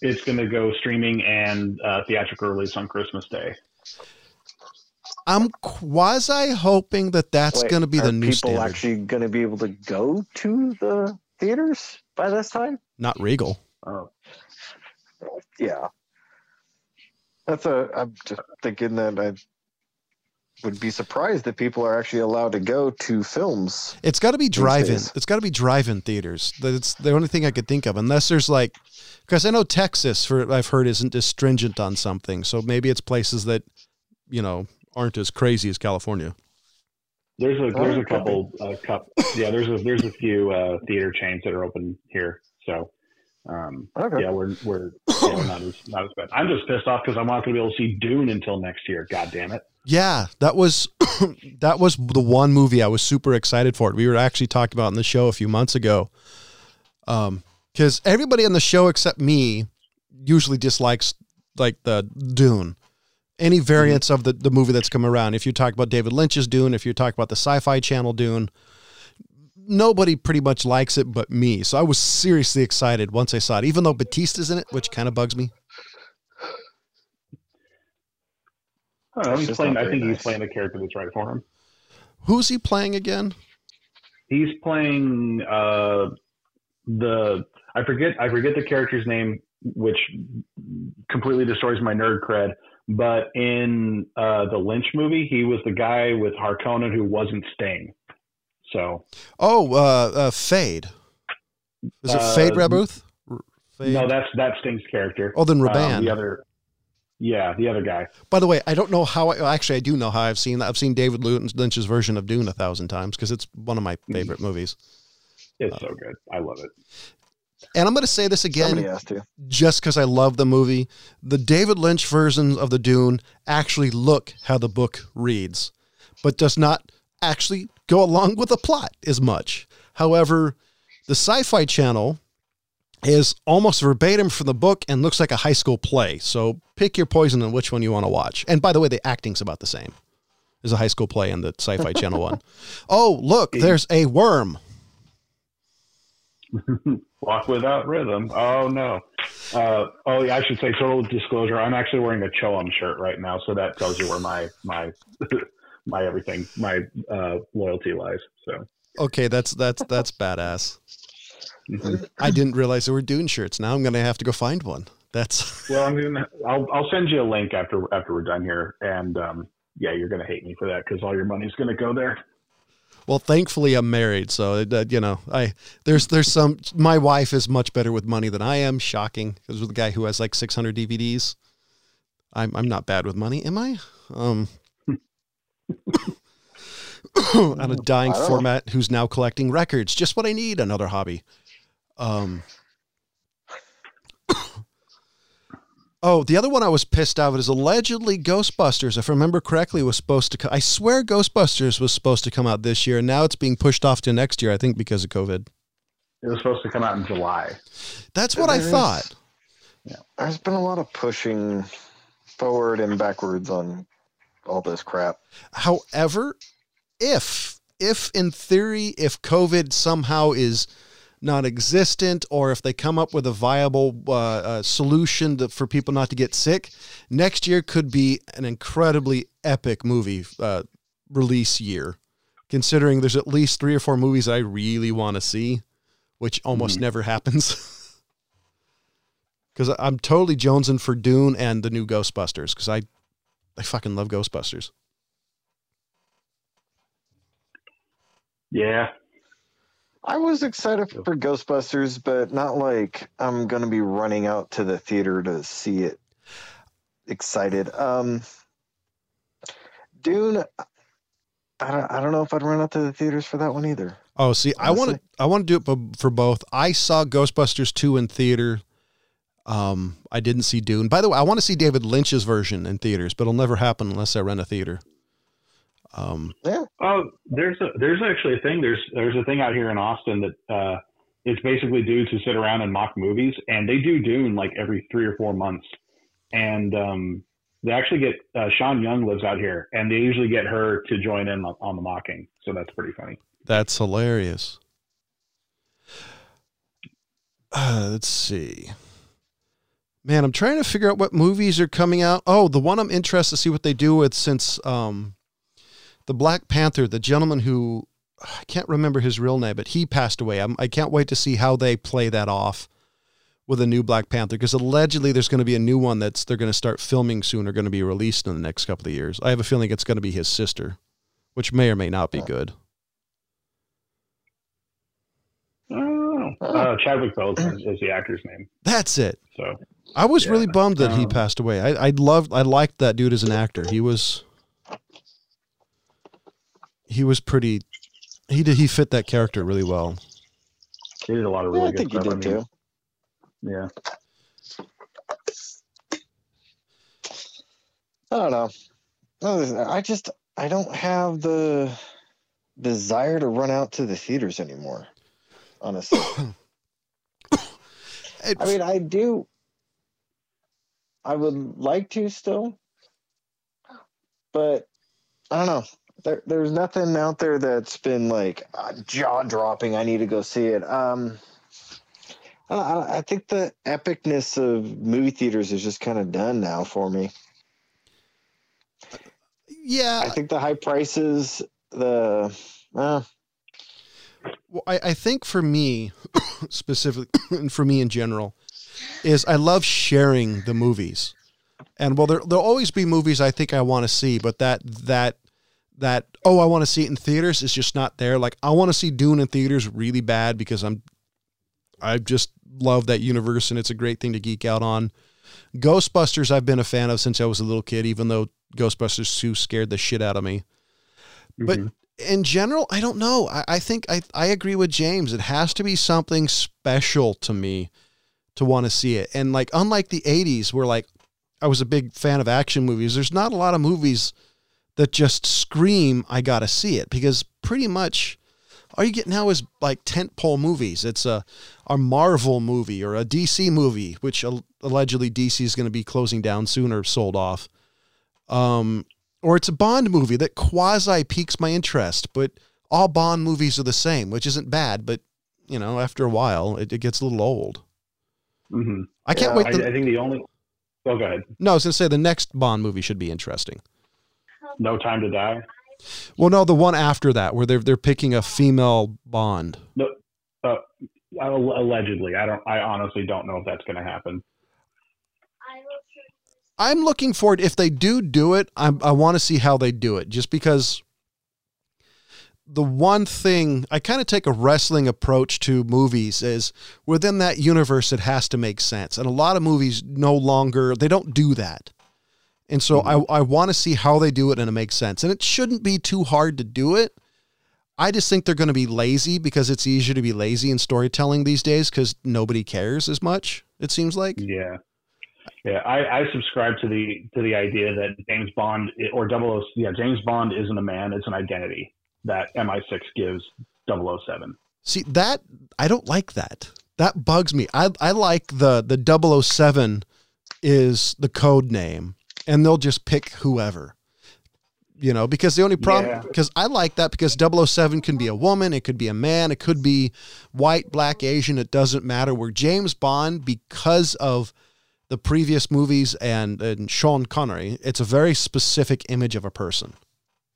It's going to go streaming and uh, theatrical release on Christmas Day. I'm quasi hoping that that's going to be the new people standard, actually going to be able to go to the theaters by this time? not Regal. Oh, Yeah. That's a. I'm just thinking that I would be surprised that people are actually allowed to go to films. It's got to be drive-in. days. It's got to be drive-in theaters. That's the only thing I could think of, unless there's like, because I know Texas, for I've heard, isn't as stringent on something. So maybe it's places that, you know, aren't as crazy as California. there's a Oh, there's a couple uh, cup yeah there's a there's a few uh, theater chains that are open here. So um, Okay. yeah, we're we're you know, not as not as bad. I'm just pissed off because I'm not going to be able to see Dune until next year. God damn it! Yeah, that was that was the one movie I was super excited for. We were actually talking about in the show a few months ago. Um, because everybody on the show except me usually dislikes like the Dune. Any variants of the, the movie that's come around. If you talk about David Lynch's Dune, if you talk about the Sci-Fi Channel Dune, nobody pretty much likes it but me. So I was seriously excited once I saw it, even though Batista's in it, which kind of bugs me. I, don't know, he's playing. I very think he's playing the character that's right for him. Who's he playing again? He's playing uh, the I forget I forget the character's name, which completely destroys my nerd cred. But in uh, the Lynch movie, he was the guy with Harkonnen who wasn't Sting. So Oh, uh, uh Feyd. Is it Uh, Fade Rabuth? Feyd? no, that's that's Sting's character. oh, then Um, Rabban. the other, yeah, the other guy. By the way, I don't know how. I, actually, I do know how I've seen that. I've seen David Lynch's version of Dune a thousand times because it's one of my favorite movies. It's so good. I love it. And I'm going to say this again, Somebody has to. just because I love the movie. The David Lynch version of the Dune actually look how the book reads, but does not actually go along with the plot as much. However, the Sci-Fi Channel is almost verbatim from the book and looks like a high school play. So pick your poison on which one you want to watch. And by the way, the acting's about the same. There's a high school play in the Sci-Fi Channel one. Oh, look, there's a worm. Walk without rhythm. Oh no. Uh, oh yeah, I should say total disclosure. I'm actually wearing a CHOAM shirt right now, so that tells you where my my my everything, my uh, loyalty lies. So Okay, that's that's that's badass. mhm. I didn't realize there were Dune shirts. Now I'm gonna have to go find one. That's well, I'm gonna I'll I'll send you a link after after we're done here, and um, yeah, you're gonna hate me for that because all your money's gonna go there. well. Thankfully, I'm married, so uh, you know, I there's there's some. My wife is much better with money than I am. Shocking, because with a guy who has like 600 DVDs, I'm I'm not bad with money, am I? Um, on a dying I know. format, who's now collecting records. Just what I need. Another hobby. Um. Oh, the other one I was pissed off at is allegedly Ghostbusters. If I remember correctly, was supposed to. Co- I swear Ghostbusters was supposed to come out this year, and now it's being pushed off to next year. I think because of COVID. It was supposed to come out in July. That's what I There is- thought. There's been a lot of pushing forward and backwards on all this crap. However, if if in theory, if COVID somehow is non-existent, or if they come up with a viable uh, uh, solution to, for people not to get sick, next year could be an incredibly epic movie uh, release year. Considering there's at least three or four movies I really want to see, which almost Mhm. never happens. Because I'm totally jonesing for Dune and the new Ghostbusters. Because I, I fucking love Ghostbusters. Yeah, I was excited for Ghostbusters, but not like I'm gonna be running out to the theater to see it. Excited. Um, Dune. I don't, I don't know if I'd run out to the theaters for that one either. Oh, see, I want to I want to do it for, for both. I saw Ghostbusters 2 in theater. Um, I didn't see Dune. By the way, I want to see David Lynch's version in theaters, but it'll never happen unless I rent a theater. Um, Yeah. Oh, there's a there's actually a thing. There's there's a thing out here in Austin that uh, it's basically dudes who sit around and mock movies, and they do Dune like every three or four months, and um, they actually get uh, Sean Young lives out here, and they usually get her to join in on, on the mocking, so that's pretty funny. That's hilarious. Uh, let's see. Man, I'm trying to figure out what movies are coming out. Oh, the one I'm interested to see what they do with since um, the Black Panther, the gentleman who I can't remember his real name, but he passed away. I'm, I can not wait to see how they play that off with a new Black Panther because allegedly there's going to be a new one that's they're going to start filming soon or going to be released in the next couple of years. I have a feeling it's going to be his sister, which may or may not be good. Oh, uh, Chadwick Boseman is the actor's name. That's it. So I was Yeah. really bummed that he Um, passed away. I I loved I liked that dude as an actor. He was he was pretty he did he fit that character really well. he did a lot of Yeah, really I good think you stuff. did too. Yeah. I don't know. No, I just I don't have the desire to run out to the theaters anymore. Honestly, I mean I do. I would like to still, but I don't know. There, there's nothing out there that's been like uh, jaw dropping. I need to go see it. Um, I, don't- I, don't- I think the epicness of movie theaters is just kind of done now for me. yeah, I think the high prices, the uh, Well, I, I think for me, specifically, and for me in general, is I love sharing the movies, and well, there there'll always be movies I think I want to see, but that that that oh I want to see it in theaters is just not there. Like I want to see Dune in theaters really bad because I'm I just love that universe and it's a great thing to geek out on. Ghostbusters I've been a fan of since I was a little kid, even though Ghostbusters 2 scared the shit out of me But- Mhm. in general, I don't know. I, I think I, I agree with James. It has to be something special to me to want to see it. And like unlike the 80s where like I was a big fan of action movies, there's not a lot of movies that just scream I got to see it because pretty much all you get now is like tentpole movies. It's a a Marvel movie or a DC movie, which allegedly DC is going to be closing down soon or sold off. Um, or it's a Bond movie that quasi piques my interest, but all Bond movies are the same, which isn't bad, but you know, after a while, it, it gets a little old. Mhm. I can't Yeah, wait. I, The, I think the only. Oh, go ahead. no, I was going to say the next Bond movie should be interesting. No Time to Die. Well, no, the one after that, where they're they're picking a female Bond. No, uh, allegedly. I don't. I honestly don't know if that's going to happen. I'm looking forward. If they do do it, I, I want to see how they do it. Just because the one thing I kind of take a wrestling approach to movies is within that universe, it has to make sense. And a lot of movies no longer they don't do that. And so mm-hmm. I, I want to see how they do it and it makes sense. And it shouldn't be too hard to do it. I just think they're going to be lazy because it's easier to be lazy in storytelling these days because nobody cares as much. It seems like. Yeah. Yeah, I, I subscribe to the to the idea that James Bond or 00 yeah James Bond isn't a man; it's an identity that MI6 gives 007. See that I don't like that. That bugs me. I I like the the 007 is the code name and they'll just pick whoever. You know, because the only problem Yeah. because I like that because 007 can be a woman, it could be a man, it could be white, black, Asian, it doesn't matter. Where James Bond because of the previous movies and, and Sean Connery, it's a very specific image of a person,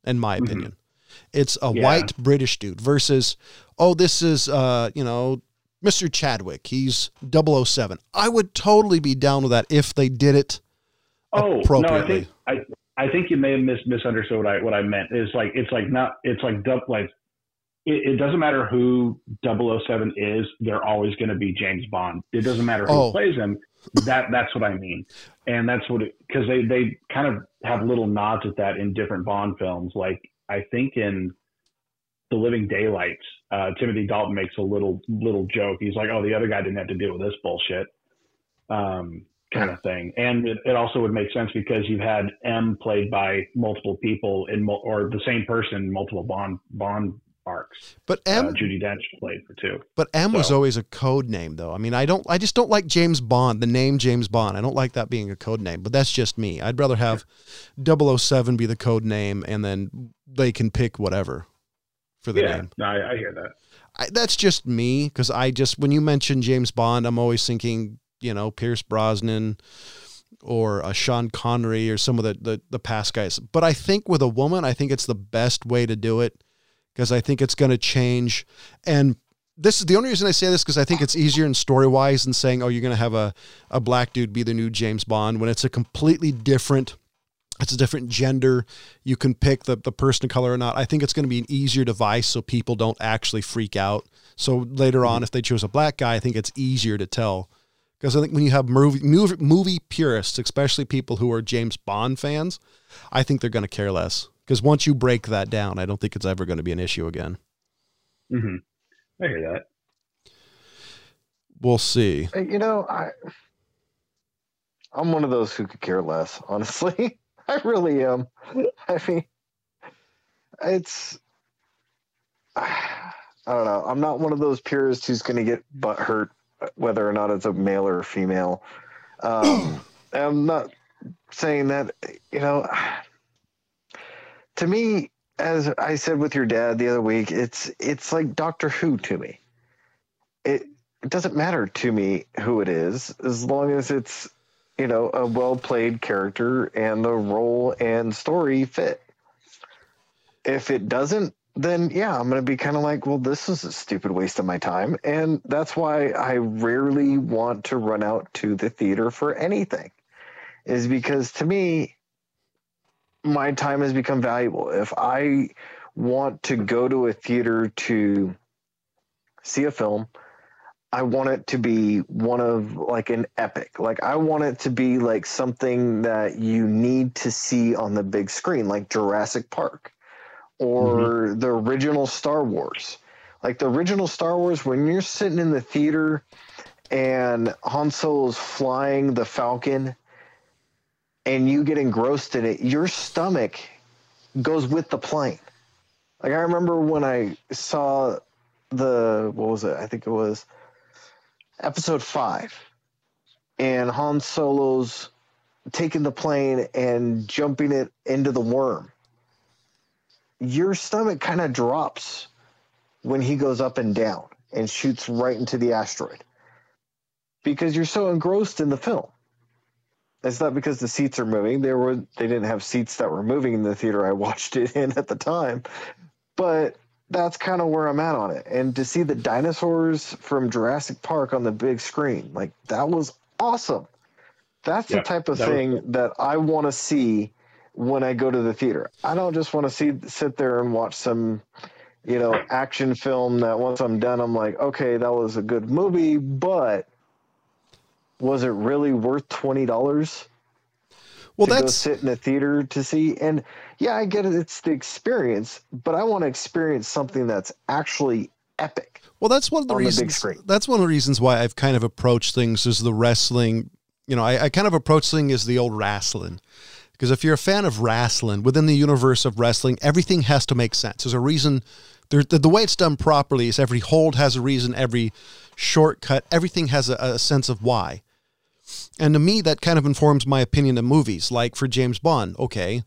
in my Mhm. opinion. It's a Yeah. white British dude versus, oh, this is, uh, you know, Mr. Chadwick. He's 007. I would totally be down with that if they did it Oh no, I think I I think you may have mis- misunderstood what I what I meant. Is like it's like not it's like dub like it, it doesn't matter who 007 is, they're always going to be James Bond. It doesn't matter who Oh. plays him. That that's what I mean, and that's what because they they kind of have little nods at that in different Bond films. Like I think in The Living Daylights, uh, Timothy Dalton makes a little little joke. He's like, "Oh, the other guy didn't have to deal with this bullshit." Um, kind of thing. And it, it also would make sense because you've had M played by multiple people in mul- or the same person multiple Bond Bond But M, uh, Judi Dench played for two. but M was always a code name, though. I mean, I don't, I just don't like James Bond, the name James Bond. I don't like that being a code name, but that's just me. I'd rather have 007 be the code name, and then they can pick whatever for the yeah, name. no, I, I hear that. I, that's just me because I just when you mention James Bond, I'm always thinking you know Pierce Brosnan or uh, Sean Connery or some of the, the the past guys. But I think with a woman, I think it's the best way to do it because I think it's going to change. And this is the only reason I say this because I think it's easier in story wise than saying, oh, you're going to have a a black dude be the new James Bond when it's a completely different. It's a different gender. You can pick the, the person of color or not. I think it's going to be an easier device so people don't actually freak out. So later on, if they choose a black guy, I think it's easier to tell. Because I think when you have movie, movie, movie purists, especially people who are James Bond fans, I think they're going to care less. Because once you break that down, I don't think it's ever going to be an issue again. hmm I hear that. We'll see. You know, I I'm one of those who could care less, honestly. I really am. I mean, it's I don't know. I'm not one of those purists who's going to get butt hurt whether or not it's a male or a female. Um, I'm not saying that. You know, to me, as I said with your dad the other week, it's it's like Doctor Who to me. It it doesn't matter to me who it is as long as it's you know a well played character and the role and story fit if it doesn't then yeah i'm going to be kind of like well this is a stupid waste of my time and that's why i rarely want to run out to the theater for anything is because to me my time has become valuable if i want to go to a theater to see a film I want it to be one of like an epic. Like I want it to be like something that you need to see on the big screen, like Jurassic Park Mm-hmm. or the original Star Wars. Like the original Star Wars, when you're sitting in the theater and Han Solo's flying the Falcon and you get engrossed in it, your stomach goes with the plane. Like I remember when I saw the what was it? I think it was episode five, and Han Solo's taking the plane and jumping it into the worm. Your stomach kind of drops when he goes up and down and shoots right into the asteroid because you're so engrossed in the film. It's not because the seats are moving. There were they didn't have seats that were moving in the theater I watched it in at the time, but that's kind of where I'm at on it. And to see the dinosaurs from Jurassic Park on the big screen, like that was awesome. That's Yeah, the type of that was thing that I want to see when I go to the theater. I don't just want to see sit there and watch some, you know, action film that once I'm done, I'm like, okay, that was a good movie, but was it really worth twenty dollars? Well, to that's sit in a theater to see. And yeah, I get it; it's the experience, but I want to experience something that's actually epic. Well, that's one of the on reasons. screen. that's one of the reasons why I've kind of approached things as the wrestling. You know, I, I kind of approach things as the old wrestling. Because if you're a fan of wrestling within the universe of wrestling, everything has to make sense. There's a reason. The, the way it's done properly is every hold has a reason, every shortcut, everything has a, a sense of why. And to me, that kind of informs my opinion of movies. Like for James Bond, okay,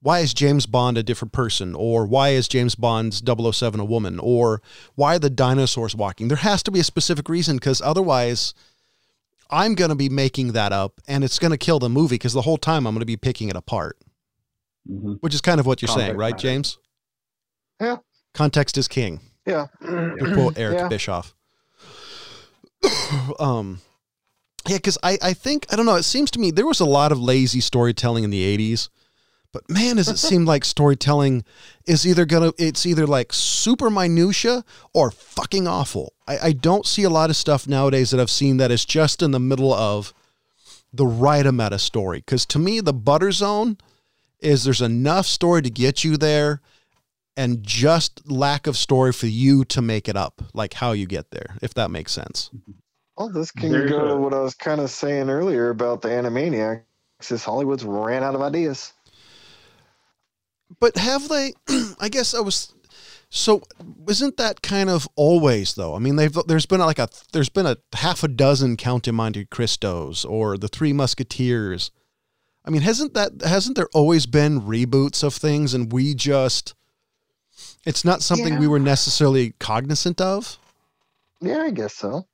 why is James Bond a different person? Or why is James Bond's 007 a woman? Or why are the dinosaurs walking? There has to be a specific reason because otherwise I'm going to be making that up and it's going to kill the movie because the whole time I'm going to be picking it apart, hmm which is kind of what you're saying, right, matters. James? Yeah. Context is king, Yeah, to quote Eric Yeah. Bischoff. um, yeah, because I, I think, I don't know, it seems to me there was a lot of lazy storytelling in the 80s. But man, does it seem like storytelling is either gonna it's either like super minutia or fucking awful. I, I don't see a lot of stuff nowadays that I've seen that is just in the middle of the right amount of story. Because to me, the butter zone is there's enough story to get you there and just lack of story for you to make it up, like how you get there, if that makes sense. well, this can There's go to what I was kind of saying earlier about the Animaniacs. Is Hollywood's ran out of ideas. But have they? I guess I was. So isn't that kind of always though? I mean, they've there's been like a there's been a half a dozen Count of Monte Cristos or the Three Musketeers. I mean, hasn't that hasn't there always been reboots of things and we just it's not something Yeah. we were necessarily cognizant of? Yeah, I guess so.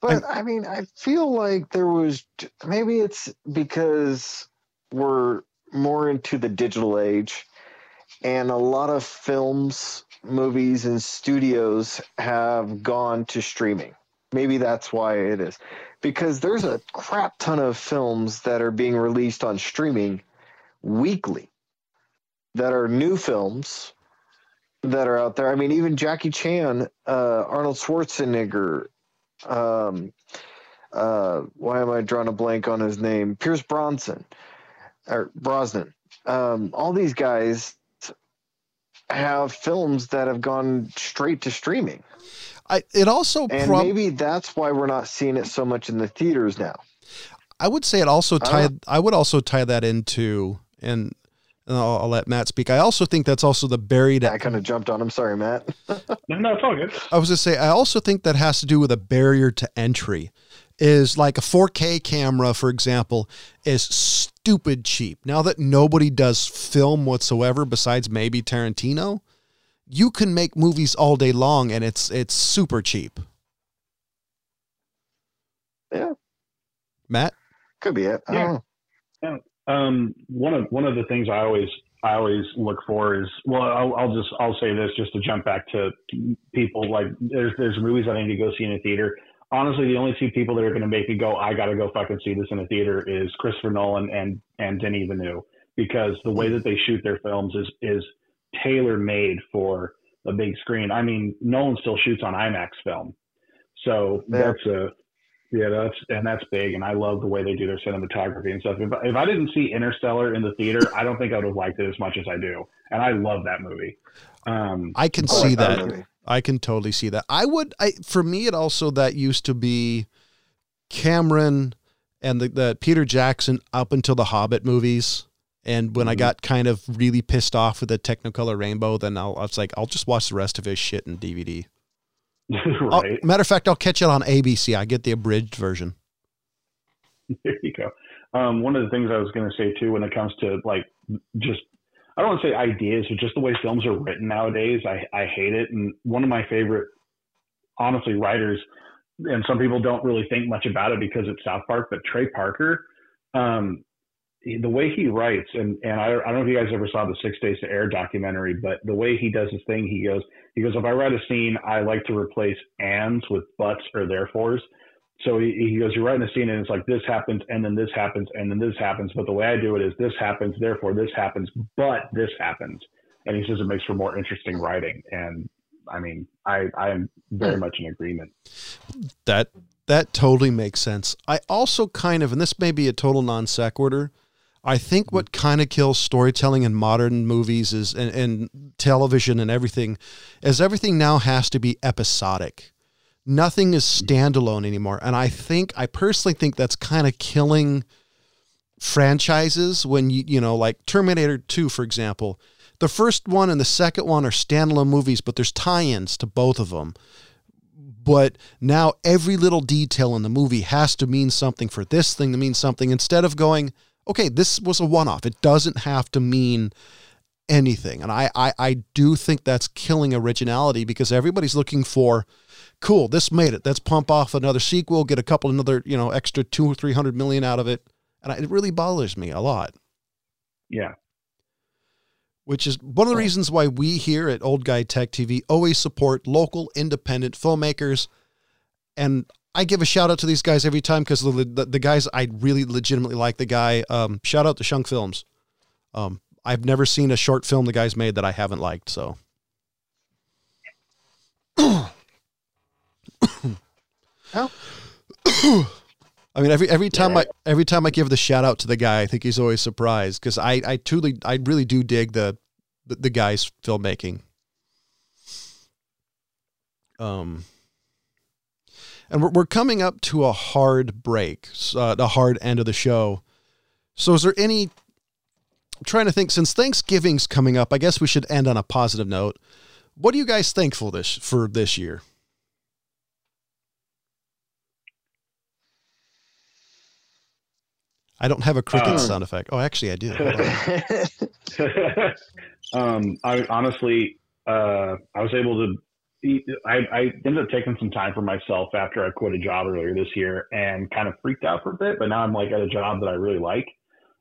But I mean, I feel like there was maybe it's because we're more into the digital age and a lot of films, movies, and studios have gone to streaming. Maybe that's why it is. Because there's a crap ton of films that are being released on streaming weekly that are new films that are out there. I mean, even Jackie Chan, uh, Arnold Schwarzenegger, um, uh, why am I drawing a blank on his name? Pierce Bronson or Brosnan. Um, all these guys have films that have gone straight to streaming, I it also and prob- maybe that's why we're not seeing it so much in the theaters now. I would say it also I tied. I would also tie that into and. and I'll, I'll let Matt speak. I also think that's also the buried. I kind of jumped on. I'm sorry, Matt. No, no, it's all good. I was gonna say. I also think that has to do with a barrier to entry. Is like a 4K camera, for example, is stupid cheap. Now that nobody does film whatsoever besides maybe Tarantino, you can make movies all day long, and it's it's super cheap. Yeah. Matt. Could be it. I Yeah. Um, one of one of the things I always I always look for is well, I'll, I'll just I'll say this just to jump back to people like there's there's movies I need to go see in a theater. Honestly, the only two people that are going to make me go, I got to go fucking see this in a theater is Christopher Nolan and and Denis Villeneuve because the way that they shoot their films is is tailor made for the big screen. I mean, Nolan still shoots on IMAX film, so Yeah. that's a yeah, that's and that's big, and I love the way they do their cinematography and stuff. If, I- if I didn't see Interstellar in the theater, I don't think I would have liked it as much as I do, and I love that movie. Um, I can I see like that. movie. I can totally see that. I would. I for me, it also that used to be Cameron and the, the Peter Jackson up until the Hobbit movies. And when I Mhm. got kind of really pissed off with the Technicolor Rainbow, then I'll, I was like, I'll just watch the rest of his shit in DVD. Right matter of fact, I'll catch it on ABC. I get the abridged version. there you go. Um, one of the things I was going to say too, when it comes to like just I don't want to say ideas, but just the way films are written nowadays, I I hate it. And one of my favorite, honestly, writers, and some people don't really think much about it because it's South Park, but Trey Parker, um, the way he writes, and and I, I don't know if you guys ever saw the Six Days to Air documentary, but the way he does his thing, he goes he goes if I write a scene, I like to replace ands with buts or therefores. So he, he goes, you're writing a scene and it's like this happens and then this happens and then this happens. But the way I do it is this happens, therefore this happens, but this happens. And he says it makes for more interesting writing. And I mean, I, I am very hmm. much in agreement. That that totally makes sense. I also kind of, and this may be a total non sequitur. I think hmm. what kind of kills storytelling in modern movies is and, and television and everything is everything now has to be episodic. Nothing is standalone anymore. And I think I personally think that's kind of killing franchises when you you know like Terminator 2 for example. The first one and the second one are standalone movies, but there's tie-ins to both of them but now every little detail in the movie has to mean something for this thing to mean something instead of going okay this was a one-off it doesn't have to mean anything and I, I i do think that's killing originality because everybody's looking for cool this made it let's pump off another sequel get a couple another you know extra two or three hundred million out of it and I, it really bothers me a lot Yeah. which is one of the reasons why we here at Old Guy Tech TV always support local independent filmmakers. And I give a shout out to these guys every time because the, the, the guys I really legitimately like the guy. Um, shout out to Shunk Films. Um, I've never seen a short film the guys made that I haven't liked. So. Oh. I mean, every every time Yeah. I every time I give the shout out to the guy, I think he's always surprised because I I truly I really do dig the the, the guy's filmmaking. Um, and we're we're coming up to a hard break, uh, the hard end of the show. So, is there any I'm trying to think since Thanksgiving's coming up, I guess we should end on a positive note. What are you guys thankful this for this year? I don't have a cricket Uh, sound effect. Oh, actually, I do. Um, I honestly, uh, I was able to. I, I ended up taking some time for myself after I quit a job earlier this year and kind of freaked out for a bit. But now I'm like at a job that I really like,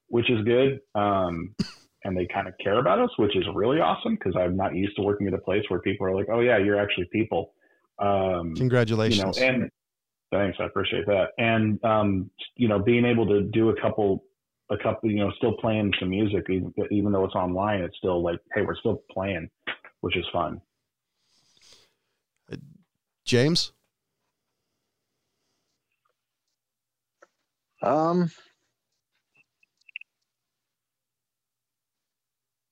which is good. Um, and they kind of care about us, which is really awesome because I'm not used to working at a place where people are like, "Oh yeah, you're actually people." Um, you know, Congratulations. and thanks, I appreciate that. And um, you know, being able to do a couple, a couple, you know, still playing some music, even, even though it's online, it's still like, hey, we're still playing, which is fun. James? Um,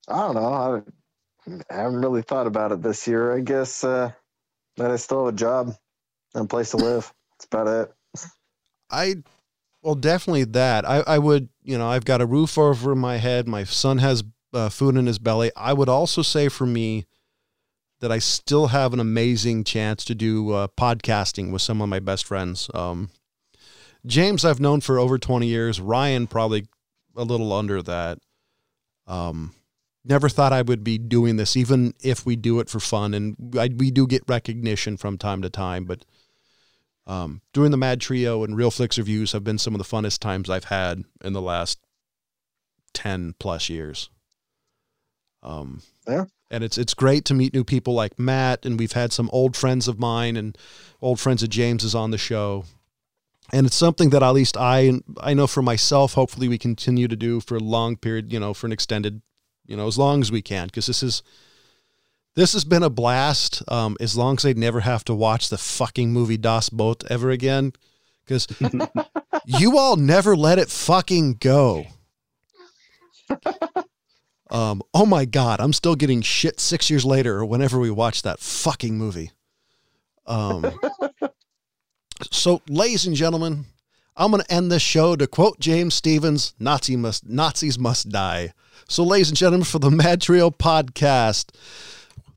I don't know. I haven't really thought about it this year. I guess uh, that I still have a job and a place to live. That's about it. I well definitely that. I I would, you know, I've got a roof over my head. My son has uh, food in his belly. I would also say for me that I still have an amazing chance to do uh, podcasting with some of my best friends. Um, James, I've known for over 20 years. Ryan, probably a little under that. Um, never thought I would be doing this, even if we do it for fun. And I, we do get recognition from time to time. But um, doing the Mad Trio and Real Flicks reviews have been some of the funnest times I've had in the last 10 plus years. Um, Yeah. And it's it's great to meet new people like Matt, and we've had some old friends of mine and old friends of James's on the show and it's something that at least I I know for myself. Hopefully, we continue to do for a long period, you know, for an extended, you know, as long as we can, because this is this has been a blast. Um, as long as I never have to watch the fucking movie Das Boot ever again, because you all never let it fucking go. Um, oh my god, I'm still getting shit six years later or whenever we watch that fucking movie. Um, so, ladies and gentlemen, I'm going to end this show to quote James Stevens: "Nazi must Nazis must die." So, ladies and gentlemen, for the Mad Trio podcast,